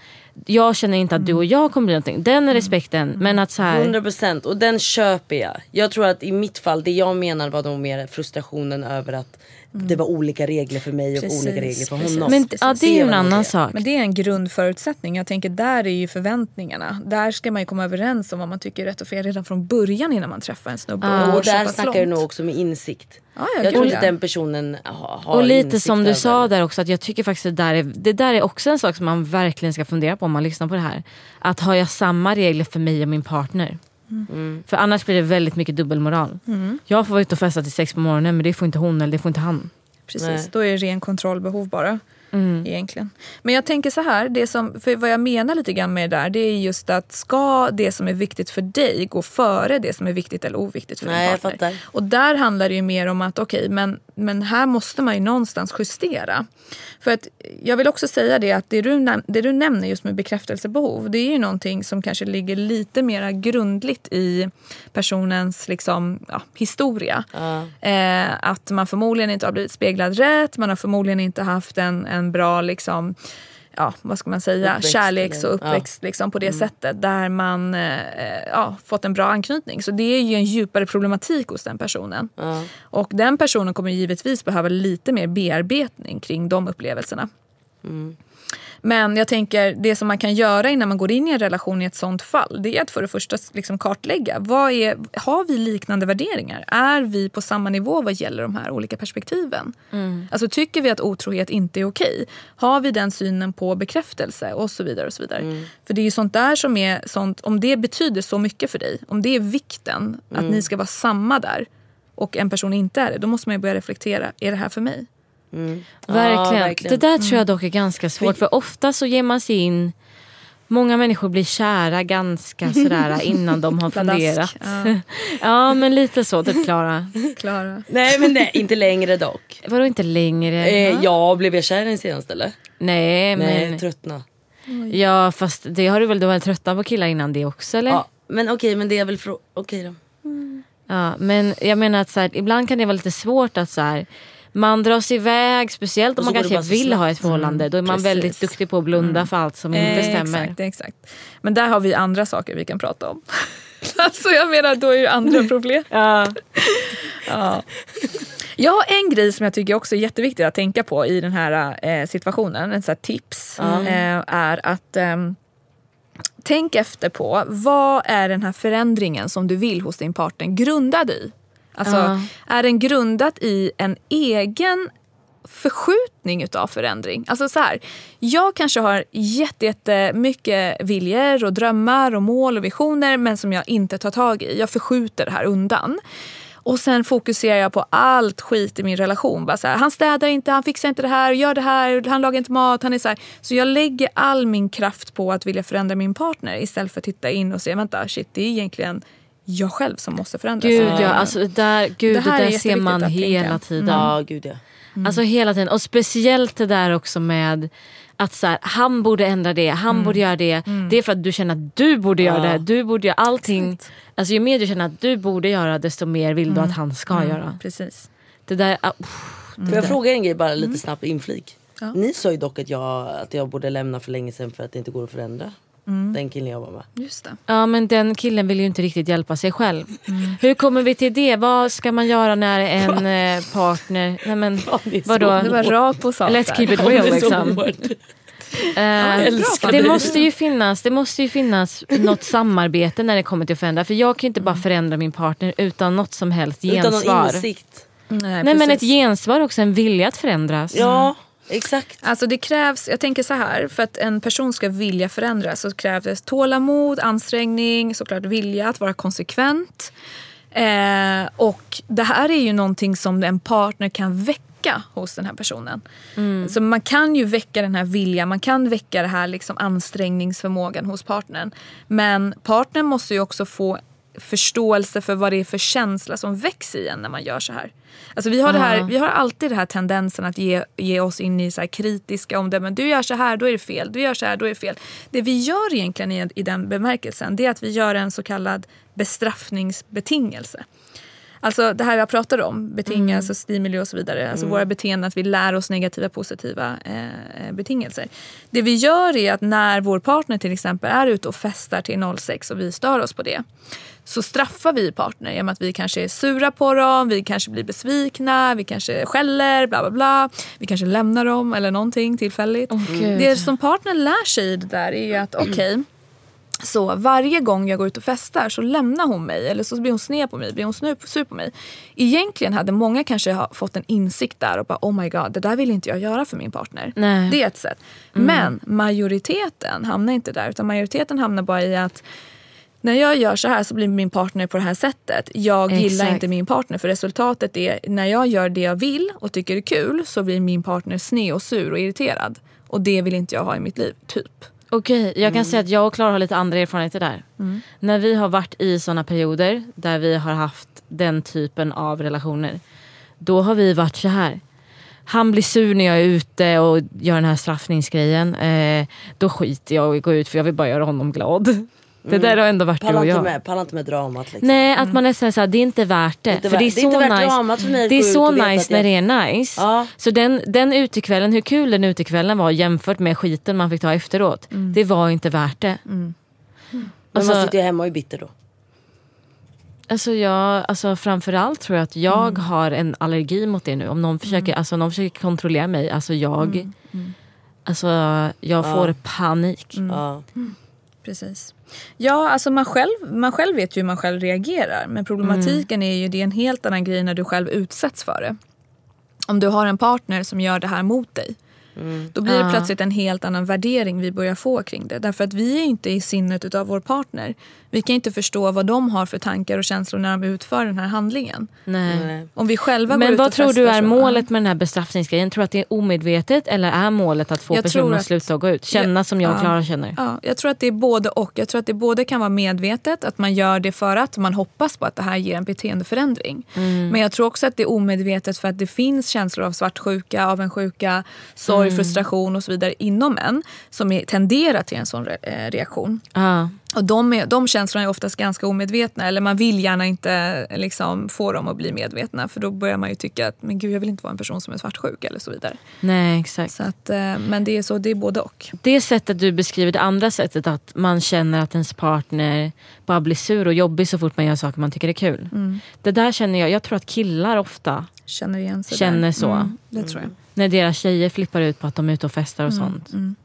jag känner inte att du och jag kommer bli någonting. Den respekten. Men att så här, 100% och den köper jag. Jag tror att i mitt fall, det jag menar var nog mer frustrationen över att det var olika regler för mig och Precis, olika regler för precis. honom. men ja, det är ju en annan det. sak. Men det är en grundförutsättning. Jag tänker där är ju förväntningarna. Där ska man ju komma överens om vad man tycker är rätt och fel redan från början innan man träffar en snubbe. Går Och så där snackar du nog också med insikt. Ja, jag gud, tror inte den personen ha, har Och lite som du sa där också, att jag tycker faktiskt att det där, är, det där är också en sak som man verkligen ska fundera på om man lyssnar på det här. Att har jag samma regler för mig och min partner? Mm. För annars blir det väldigt mycket dubbelmoral. Jag får vara ute och festa till sex på morgonen men det får inte hon eller det får inte han. Precis, Nej. då är det ren kontrollbehov bara. Mm. Egentligen. Men jag tänker så här, det som, för vad jag menar lite grann med det där det är just att ska det som är viktigt för dig gå före det som är viktigt eller oviktigt för Nej, din jag partner? fattar. Och där handlar det ju mer om att okej, men, men här måste man ju någonstans justera. För att jag vill också säga det att det du, det du nämner just med bekräftelsebehov det är ju någonting som kanske ligger lite mer grundligt i personens liksom, ja, historia. Eh, att man förmodligen inte har blivit speglad rätt, man har förmodligen inte haft en, en bra liksom, ja, vad ska man säga, Uppväxt, kärleks och eller- ja. uppväxt liksom, på det sättet där man eh, ja, fått en bra anknytning. Så det är ju en djupare problematik hos den personen. Ja. Och den personen kommer givetvis behöva lite mer bearbetning kring de upplevelserna. Men jag tänker, det som man kan göra innan man går in i en relation i ett sånt fall, det är att för det första liksom kartlägga. Vad är, har vi liknande värderingar? Är vi på samma nivå vad gäller de här olika perspektiven? Alltså tycker vi att otrohet inte är okej? Har vi den synen på bekräftelse? Och så vidare. och så vidare. För det är ju sånt där som är sånt, om det betyder så mycket för dig, om det är vikten, att ni ska vara samma där och en person inte är det, då måste man börja reflektera, är det här för mig? Verkligen. verkligen. Det där tror jag dock är ganska svårt för ofta så ger man sig in Många människor blir kära ganska sådär innan de har funderat. Ja. Ja men lite så typ Klara. Klara. Nej men nej, inte längre dock. Vadå inte längre? Eh, ja, blev jag kär i den senaste eller? Nej Nej, men tröttna. Ja fast det har du väl, du var tröttnat på killar innan det också eller? Ja, men okej, men det är väl frå... Okej då. Ja, men jag menar att så här, ibland kan det vara lite svårt att så här, man drar sig iväg, speciellt om man kanske vill ha ett förhållande. Då är man precis. väldigt duktig på att blunda för allt som inte Eh, stämmer. Exakt, exakt. Men där har vi andra saker vi kan prata om. alltså jag menar, då är det andra problem. Ja. Ja. Jag har en grej som jag tycker också är jätteviktig att tänka på i den här eh, situationen, en sån tips, eh, är att ehm, tänk efter på vad är den här förändringen som du vill hos din partner grundad i? Alltså, Ja. är den grundad i en egen förskjutning utav förändring. Alltså så här, jag kanske har jätte, jättemycket viljor och drömmar och mål och visioner men som jag inte tar tag i. Jag förskjuter det här undan. Och sen fokuserar jag på allt skit i min relation. Bara så här, han städar inte, han fixar inte det här, gör det här, han lagar inte mat. Han är så, här. så jag lägger all min kraft på att vilja förändra min partner istället för att titta in och se, vänta, shit, det är egentligen jag själv som måste förändras. Gud ja, alltså det där, gud, Det det där ser man hela tänka. tiden. Ja, gud ja. Alltså hela tiden. Och speciellt det där också med att så här, han borde ändra det, han borde göra det. Det är för att du känner att du borde göra det. Du borde göra allting. Alltså, ju mer du känner att du borde göra desto mer vill du att han ska göra. Precis. Det där, ah, Får jag fråga en grej bara lite snabbt inflik? Ni sa ju dock att jag, att jag borde lämna för länge sedan för att det inte går att förändra. Den killen jag var med. Just det. Ja men den killen vill ju inte riktigt hjälpa sig själv. Hur kommer vi till det? Vad ska man göra när en eh, partner... Nej men det är så vadå? Det var rakt på sak Let's keep it Ja, real det är så liksom. Eh, älskar det, måste ju finnas, det måste ju finnas något samarbete när det kommer till att förändra. För jag kan ju inte bara förändra min partner utan något som helst Utan någon gensvar. insikt. Nej, Nej men ett gensvar också, en vilja att förändras. Ja, exakt. Alltså det krävs, jag tänker så här, för att en person ska vilja förändras så krävs det tålamod, ansträngning, såklart vilja att vara konsekvent. Eh, och det här är ju någonting som en partner kan väcka hos den här personen. Så man kan ju väcka den här viljan, man kan väcka det här liksom ansträngningsförmågan hos partnern. Men partnern måste ju också få förståelse för vad det är för känsla som väcks i en när man gör så här. Alltså vi, har det här vi har alltid den här tendensen att ge, ge oss in i så kritiska omdömen. Du gör så här, då är det fel. Du gör så här, då är det fel. Det vi gör egentligen i, i den bemärkelsen det är att vi gör en så kallad bestraffningsbetingelse. Alltså det här jag pratade om, betingelse, stimuli och så vidare. Alltså våra beteenden, att vi lär oss negativa positiva eh, betingelser. Det vi gör är att när vår partner till exempel är ute och festar till 06 och vi stör oss på det. Så straffar vi partner genom att vi kanske är sura på dem, vi kanske blir besvikna, vi kanske skäller, bla bla bla. Vi kanske lämnar dem eller någonting tillfälligt. Gud. det som partnern lär sig i det där är ju att okej, så varje gång jag går ut och festar så lämnar hon mig eller så blir hon sned på mig, blir hon sur på mig. Egentligen hade många kanske fått en insikt där och bara oh my god, det där vill inte jag göra för min partner. Nej. Det är ett sätt. Men majoriteten hamnar inte där utan majoriteten hamnar bara i att när jag gör så här så blir min partner på det här sättet. Jag gillar Exakt. inte min partner för resultatet är när jag gör det jag vill och tycker det är kul så blir min partner sned och sur och irriterad. Och det vill inte jag ha i mitt liv, typ. Okej, jag kan säga att jag och Klara har lite andra erfarenheter där. När vi har varit i såna perioder där vi har haft den typen av relationer. Då har vi varit så här. Han blir sur när jag är ute och gör den här straffningsgrejen. Eh, då skiter jag i att gå ut för jag vill bara göra honom glad. Det där har ändå varit du och jag. med, pallar inte med dramat liksom. Nej, att man nästan såhär, det är inte värt det. Inte för värt- det är det är så inte värt nice. dramat för mig att det är så nice när jag- det är nice. Ja. Så den, den utekvällen, hur kul den utekvällen var jämfört med skiten man fick ta efteråt. Det var inte värt det. Men Alltså- man sitter ju hemma och är bitter då. Alltså, jag, alltså framförallt tror jag att jag har en allergi mot det nu. Om någon försöker, alltså, någon försöker kontrollera mig, alltså jag, Alltså, jag får panik. Ja. Precis. Ja, alltså man själv, man själv vet ju hur man själv reagerar. Men problematiken är ju det är en helt annan grej när du själv utsätts för det. Om du har en partner som gör det här mot dig. Då blir det Ja. plötsligt en helt annan värdering vi börjar få kring det. Därför att vi är inte i sinnet utav vår partner. Vi kan inte förstå vad de har för tankar och känslor när de utför den här handlingen. Nej. Om vi själva Men vad tror du är så- målet med den här bestraffningsgrejen? Tror du att det är omedvetet eller är målet att få Jag personen att att- sluta och gå ut? Känna som jag och Ja. Klara känner? Ja, jag tror att det är både och. Jag tror att det både kan vara medvetet, att man gör det för att man hoppas på att det här ger en beteendeförändring. Mm. Men jag tror också att det är omedvetet för att det finns känslor av svartsjuka, avundsjuka, sorg, Mm. frustration och så vidare inom en som är, tenderar till en sån re, eh, reaktion. Ja. Och de, är, de känslorna är oftast ganska omedvetna eller man vill gärna inte liksom, få dem att bli medvetna för då börjar man ju tycka att men gud jag vill inte vara en person som är svartsjuk eller så vidare. Nej, exakt. Så att, eh, men det är så, det är både och. Det sättet du beskriver, det andra sättet att man känner att ens partner bara blir sur och jobbig så fort man gör saker man tycker är kul. Mm. Det där känner jag, jag tror att killar ofta Känner igen sig Känner där. så. Mm, det tror jag. när deras tjejer flippar ut på att de är ute och festar och Mm, sånt.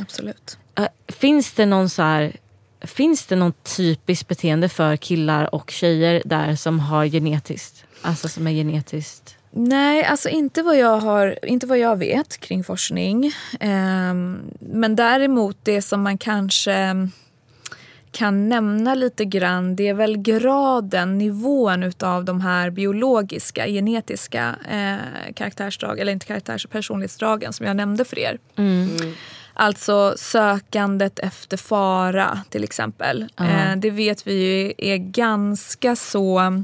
Absolut. Äh, Finns det någon så här, Finns det något typiskt beteende för killar och tjejer där som har genetiskt? Alltså som är genetiskt... Nej, alltså inte vad jag, har, inte vad jag vet kring forskning. Ehm, men däremot det som man kanske kan nämna lite grann det är väl graden, nivån utav de här biologiska, genetiska eh, karaktärsdrag, eller inte karaktärs personlighetsdragen som jag nämnde för er. Alltså sökandet efter fara till exempel. Eh, det vet vi ju är ganska så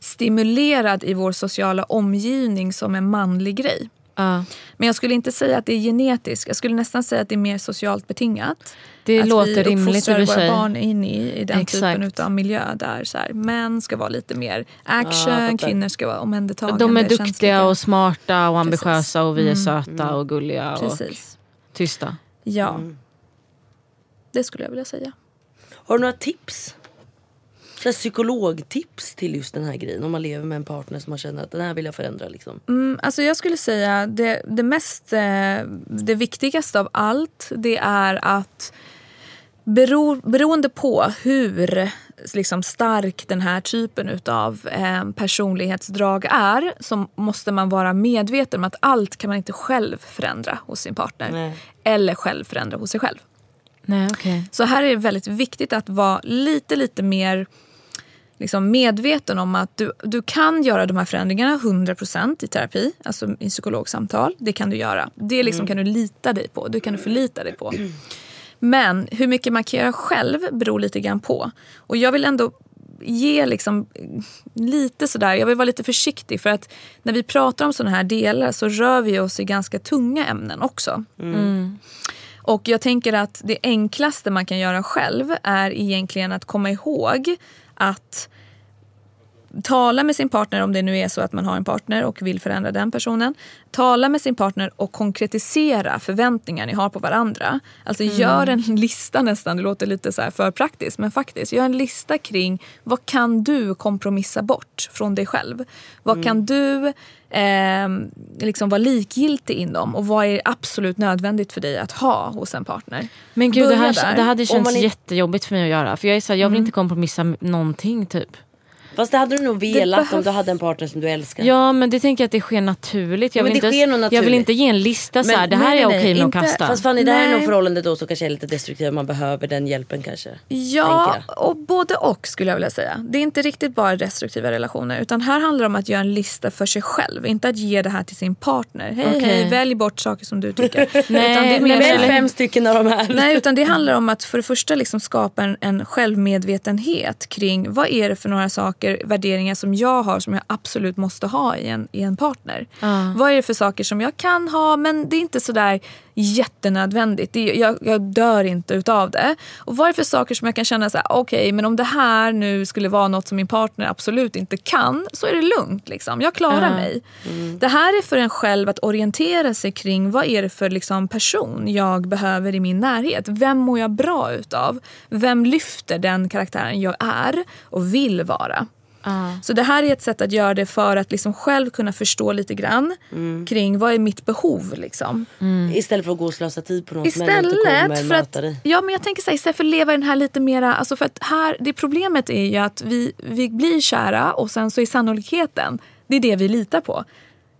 stimulerad i vår sociala omgivning som en manlig grej. Ja. Men jag skulle inte säga att det är genetiskt. Jag skulle nästan säga att det är mer socialt betingat. Det att låter vi rimligt i och våra sig. barn in i, i den Exakt. typen av miljö där så här, män ska vara lite mer action, fattar. kvinnor ska vara omhändertagande. De är duktiga känsliga. och smarta och Precis. ambitiösa och vi är Mm. söta och gulliga och Precis. tysta. Ja. Det skulle jag vilja säga. Har du några tips? Så psykologtips till just den här grejen. Om man lever med en partner som man känner att den här vill jag förändra. Liksom. Mm, alltså jag skulle säga det, det mest eh, det viktigaste av allt det är att bero, beroende på hur liksom, stark den här typen av eh, personlighetsdrag är så måste man vara medveten om att allt kan man inte själv förändra hos sin partner. Nej. Eller själv förändra hos sig själv. Nej, okej. Så här är det väldigt viktigt att vara lite, lite mer liksom medveten om att du, du kan göra de här förändringarna 100% i terapi, alltså i psykologsamtal. Det kan du göra. Det liksom kan du lita dig på. Det kan du förlita dig på. Men hur mycket man kan göra själv beror lite grann på. Och jag vill ändå ge liksom lite sådär, jag vill vara lite försiktig för att när vi pratar om sådana här delar så rör vi oss i ganska tunga ämnen också. Och jag tänker att det enklaste man kan göra själv är egentligen att komma ihåg att tala med sin partner om det nu är så att man har en partner och vill förändra den personen. Tala med sin partner och konkretisera förväntningar ni har på varandra. Alltså gör en lista nästan, det låter lite så för praktiskt men faktiskt. Gör en lista kring vad kan du kompromissa bort från dig själv? Vad kan du eh, liksom vara likgiltig inom och vad är absolut nödvändigt för dig att ha hos en partner? Men gud, det, här, där. det hade känts man jättejobbigt för mig att göra. För jag är så här, jag vill Mm. inte kompromissa någonting typ. Fast det hade du nog velat om behövs- du hade en partner som du älskar. Ja men det tänker jag att det sker naturligt. Jag, Ja, men vill, det inte, nog jag vill naturligt. inte ge en lista så här, Men- det här nej, är okej med att kasta. Fast Fanny det här är nog förhållandet då som kanske är lite destruktivt. Man behöver den hjälpen kanske. Ja, och både och skulle jag vilja säga. Det är inte riktigt bara destruktiva relationer. Utan här handlar det om att göra en lista för sig själv. Inte att ge det här till sin partner. Hej Okej. hej, välj bort saker som du tycker. Nej, utan det är men mer välj Fem stycken av de här. Nej, utan det handlar om att för det första liksom skapa en, en självmedvetenhet kring vad är det för några saker, värderingar som jag har som jag absolut måste ha i en, i en partner. Ja. Vad är det för saker som jag kan ha men det är inte sådär jättenödvändigt. Det, jag, jag dör inte utav det. Och vad är det för saker som jag kan känna så här, okej men om det här nu skulle vara något som min partner absolut inte kan så är det lugnt. Liksom. Jag klarar Ja. mig. Det här är för en själv att orientera sig kring vad är det för liksom, person jag behöver i min närhet. Vem mår jag bra utav? Vem lyfter den karaktären jag är och vill vara? Så det här är ett sätt att göra det för att liksom själv kunna förstå lite grann kring vad är mitt behov. Liksom. Istället för att gå och slösa tid på någon som ändå inte Istället kommer för att, möta dig. ja, men jag tänker så här, istället för att leva i den här lite mera, alltså för att här, det problemet är ju att vi, vi blir kära och sen så är sannolikheten, det är det vi litar på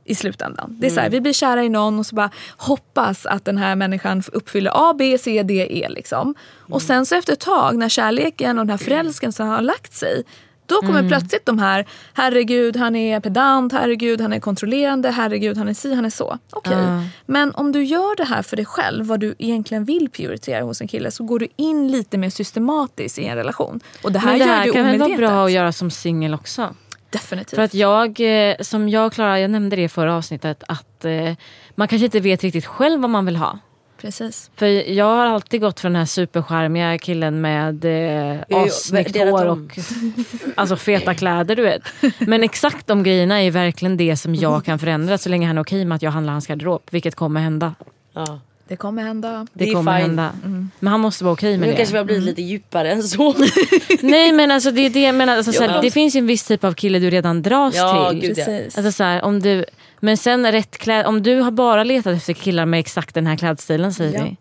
i slutändan. Det är så här, vi blir kära i någon och så bara hoppas att den här människan uppfyller A, B, C, D, E. Liksom. Och sen så efter ett tag när kärleken och den här förälskelsen har lagt sig då kommer plötsligt de här, herregud han är pedant, herregud han är kontrollerande, herregud han är si, han är så. Okej. Ja. Men om du gör det här för dig själv, vad du egentligen vill prioritera hos en kille så går du in lite mer systematiskt i en relation. Och det här, Men det gör här du kan väl vara bra att göra som singel också. Definitivt. För att jag, eh, som jag och Klara, jag nämnde det i förra avsnittet, att eh, man kanske inte vet riktigt själv vad man vill ha. Precis. För jag har alltid gått för den här supercharmiga killen med eh, assnyggt hår och alltså feta kläder du vet. Men exakt de grejerna är verkligen det som jag kan förändra så länge han är okej med att jag handlar hans garderob. Vilket kommer hända. Ja. Det kommer hända. Det, Det kommer fine. hända. Men han måste vara okej med Nu det. kanske vi har blivit lite djupare än så. Nej men alltså det är det jag menar. Alltså, så här, Ja. det finns ju en viss typ av kille du redan dras Ja, till. gud ja. Precis. Alltså så här, om du, men sen rätt kläd, om du har bara letat efter killar med exakt den här klädstilen säger Ja. vi.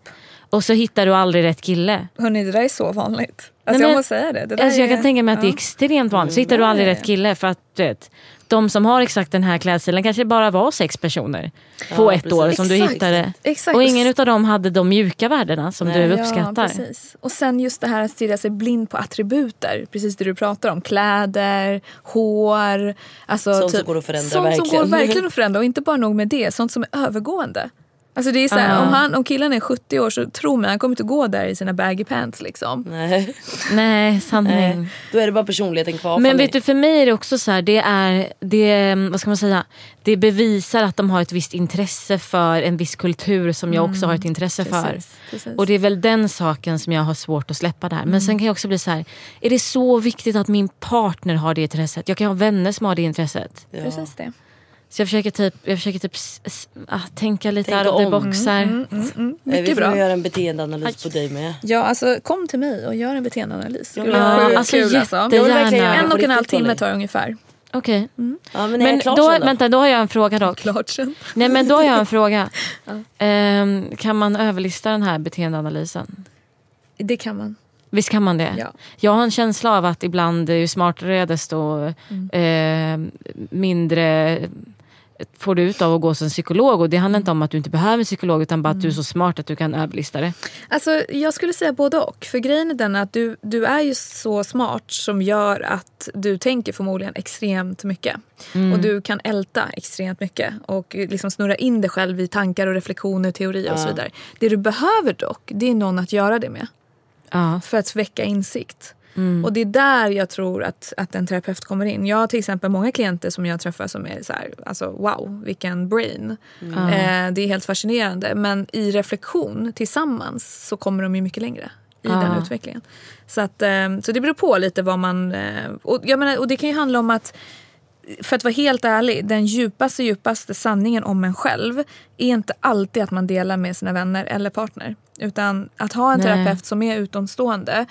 Och så hittar du aldrig rätt kille. Hörni, det där är så vanligt. Alltså, Nej, jag men- måste säga det. det Alltså jag är- kan tänka mig att det är ja. extremt vanligt. Så hittar du Ja, aldrig ja, rätt ja. kille för att vet, de som har exakt den här klädstilen kanske bara var sex personer på Ja, ett precis. år som du Exakt. hittade. Exakt. Och ingen av dem hade de mjuka värdena som Nej. du Ja, uppskattar. precis. Och sen just det här att stirra sig blind på attributer. Precis det du pratar om. Kläder, hår. Alltså Sånt som typ, går att förändra Sånt som verkligen. går verkligen att förändra. Och inte bara nog med det, sånt som är övergående. Alltså det är så här, Ja. om, han, om killen är 70 år så tro mig, han kommer inte gå där i sina baggy pants liksom. Nej. Nej, sanning. Nej. Då är det bara personligheten kvar. Men vet du, för mig är det också så här, det är, det, vad ska man säga, det bevisar att de har ett visst intresse för en viss kultur som jag också har ett intresse för. Mm. Precis, precis. Och det är väl den saken som jag har svårt att släppa där. Men Mm. sen kan jag också bli så här, är det så viktigt att min partner har det intresset? Jag kan ha vänner som har det intresset. Precis det. Så jag försöker typ, jag försöker typ ah, tänka lite Tänka out of the box här. Mm, Eh, Vi Mycket får bra. göra en beteendeanalys på dig med. Ja, alltså kom till mig och gör en beteendeanalys. Ja, Ja, alltså kul alltså. jättegärna. En och en halv timme tar ungefär. Okej. Ja, men, Men då, då? vänta, då har jag en fråga dock. Klart sen. Nej men då har jag en fråga. Ehm, kan man överlista den här beteendeanalysen? Det kan man. Visst kan man det? Ja. Jag har en känsla av att ibland ju smartare är desto eh, mindre får du ut av att gå som psykolog. Och det handlar inte om att du inte behöver en psykolog utan bara att du är så smart att du kan överlista det. Alltså, jag skulle säga både och. För grejen är den att du, du är ju så smart som gör att du tänker förmodligen extremt mycket. Och du kan älta extremt mycket och liksom snurra in dig själv i tankar och reflektioner, teorier och så vidare. Det du behöver dock, det är någon att göra det med. Ja. För att väcka insikt. Och det är där jag tror att, att en terapeut kommer in. Jag har till exempel många klienter som jag träffar som är så här, alltså wow, vilken brain. Eh, det är helt fascinerande. Men i reflektion tillsammans så kommer de ju mycket längre i den Ja. utvecklingen. Så, att, eh, så det beror på lite vad man... Eh, och, jag menar, och det kan ju handla om att för att vara helt ärlig, den djupaste, djupaste sanningen om en själv är inte alltid att man delar med sina vänner eller partner. Utan att ha en Nej. terapeut som är utomstående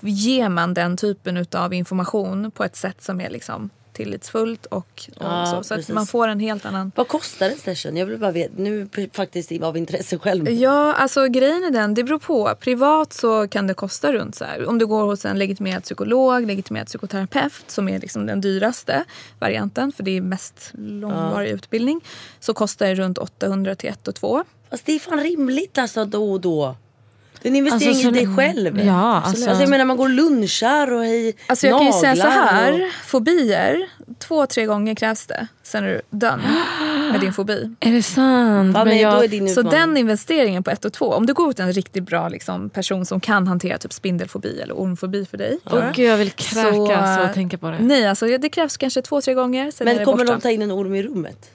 ger man den typen av information på ett sätt som är liksom tillitsfullt och, och Ja, så. Så att man får en helt annan... Vad kostar en session? Jag vill bara veta. Nu faktiskt av intresse själv. Ja, alltså grejen är den, det beror på. Privat så kan det kosta runt så här. Om du går hos en legitimerad psykolog, legitimerad psykoterapeut som är liksom den dyraste varianten för det är mest långvarig utbildning så kostar det runt 800 till 1 och 2. Fast det är fan rimligt alltså då och då. Det är en investering Alltså, så- i dig själv. Ja, alltså- alltså jag menar man går och lunchar och hej, Alltså jag kan ju säga så naglar här, Och... fobier, två, tre gånger krävs det. Sen är du done med din fobi. Är det sant? Ja, Men jag, är din Så den investeringen på ett och två, om du går till en riktigt bra liksom, person som kan hantera typ spindelfobi eller ormfobi för dig. Åh gud jag vill kräkas Så, och tänka på det. Nej, alltså det krävs kanske två, tre gånger. Sen är Men det kommer borta. de ta in en orm i rummet?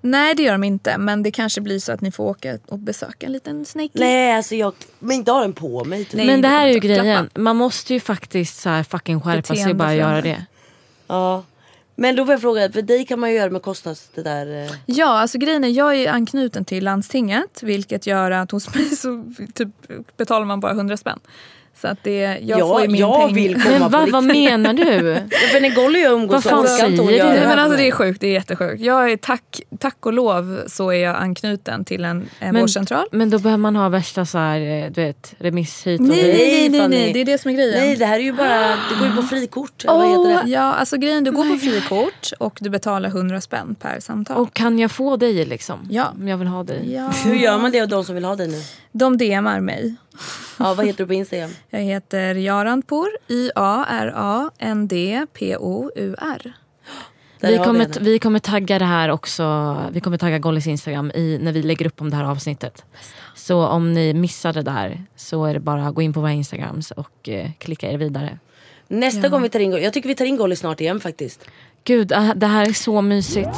Nej, det gör de inte. Men det kanske blir så att ni får åka och besöka en liten snake. Nej alltså jag men inte ha den på mig. Typ. Nej. Men det här är ju grejen. klappa. Man måste ju faktiskt så här fucking skärpa sig och bara göra det. Ja. Men då får jag fråga, för dig kan man ju göra med kostnads... Det där, eh, Ja, alltså grejen är jag är anknuten till landstinget. Vilket gör att hos mig så typ, betalar man bara 100 spänn. Så att det, jag Ja, får ju min jag peng. vill komma Men på va, vad menar du? Ja, för och jag umgås Vad så fan hon säger göra du? det Nej, men alltså det är sjukt, det är jättesjukt. Jag är tack, tack och lov så är jag anknuten till en, en Men, vårdcentral. men då behöver man ha värsta så här, eh, du vet, remiss hit och Nej, dit. nej, nej, nej, det är det som är grejen. Nej det här är ju bara, det går ju på frikort. eller vad heter det? ja, alltså grejen du går på frikort och du betalar 100 spänn per samtal. Och kan jag få dig liksom? Ja. Om jag vill ha dig. ja. Hur gör man det av de som vill ha dig nu? De DMar mig. Ja, vad heter du på Instagram? Jag heter Yaranpour, Y-A-R-A-N-D-P-O-U-R. Där Vi kommer, henne. vi kommer tagga det här också. Vi kommer tagga Gollys Instagram i, när vi lägger upp om det här avsnittet. Så om ni missade det här så är det bara att gå in på våra Instagrams och eh, klicka er vidare. Nästa gång vi tar in jag tycker vi tar in Golly snart igen faktiskt. Gud, ah, det här är så mysigt.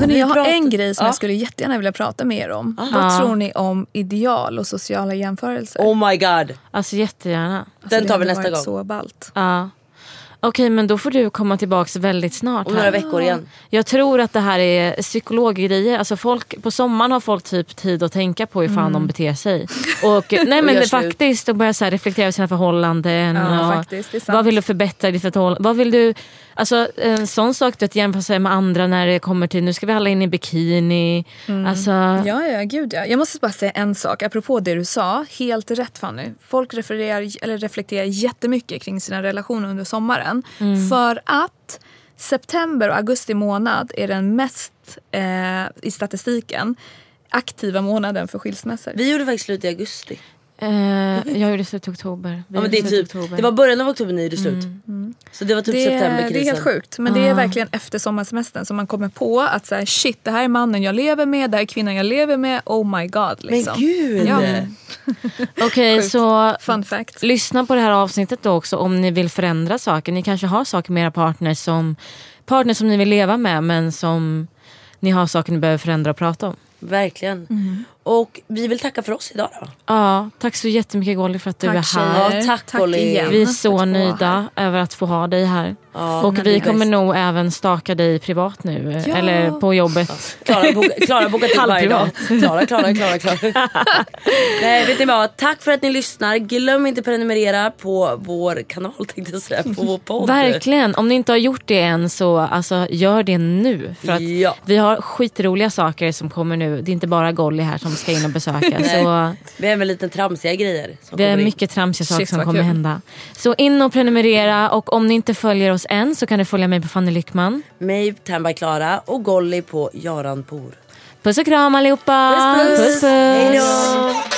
Hörrni, jag har en grej som Ja. jag skulle jättegärna vilja prata med er om. Ja. Vad tror ni om ideal och sociala jämförelser? Oh my god. Alltså jättegärna. Alltså, Den tar vi nästa varit gång. så ballt. Ja. Okej, men då får du komma tillbaks väldigt snart. Om här. några veckor igen. Jag tror att det här är psykologgrejer. Alltså folk, på sommaren har folk typ tid att tänka på hur fan Mm. de beter sig. Och, nej men det, slut. faktiskt, och börja så här reflektera över sina förhållanden. Ja, och faktiskt, det är sant. vad vill du förbättra i ditt förhållande? Vad vill du, alltså, en sån sak du att jämföra sig med andra när det kommer till nu ska vi alla in i bikini. Alltså, Mm. Ja, ja, gud ja. Jag måste bara säga en sak apropå det du sa. Helt rätt Fanny. Folk refererar, eller reflekterar jättemycket kring sina relationer under sommaren. För att september och augusti månad är den mest, eh, i statistiken, aktiva månaden för skilsmässor. Vi gjorde faktiskt slut i augusti. Eh, jag gjorde slut i oktober. Vi Ja, men det, är typ, oktober. det var början av oktober ni gjorde slut. Så det var typ Det, septemberkrisen. det är helt sjukt. Men det är verkligen efter sommarsemestern som man kommer på att så här, shit det här är mannen jag lever med, det här är kvinnan jag lever med. Oh my god. Liksom. Men gud! Ja. Okej, Sjukt. så Fun fact. lyssna på det här avsnittet då också om ni vill förändra saker. Ni kanske har saker med era partners som, partners som ni vill leva med men som ni har saker ni behöver förändra och prata om. Verkligen. Mm. Och vi vill tacka för oss idag då. Ja, tack så jättemycket Golly för att du Tack, är här. Ja, tack, Tack Olli. igen. Vi är så nöjda över att få ha dig här. Ja, och vi kommer bäst. nog även staka dig privat nu. Ja. Eller på jobbet. Klara boka- Klara bokar till varje dag. Klara, Klara, Klara, Klara. Nej vet ni vad, tack för att ni lyssnar. Glöm inte prenumerera på vår kanal tänkte jag säga, på vår podd. Verkligen. Om ni inte har gjort det än så alltså, gör det nu. För att Ja. Vi har skitroliga saker som kommer nu. Det är inte bara Golly här som ska in och besöka. Så Vi har även lite tramsiga grejer. Som det är kommer in. mycket tramsiga saker Shit, som kommer kul. hända. Så in och prenumerera och om ni inte följer oss än så kan ni följa mig på Fanny Lyckman. Mig, Tamba Klara och Golly på Jaran Por. Puss och kram allihopa! Puss, puss. puss, puss. Hej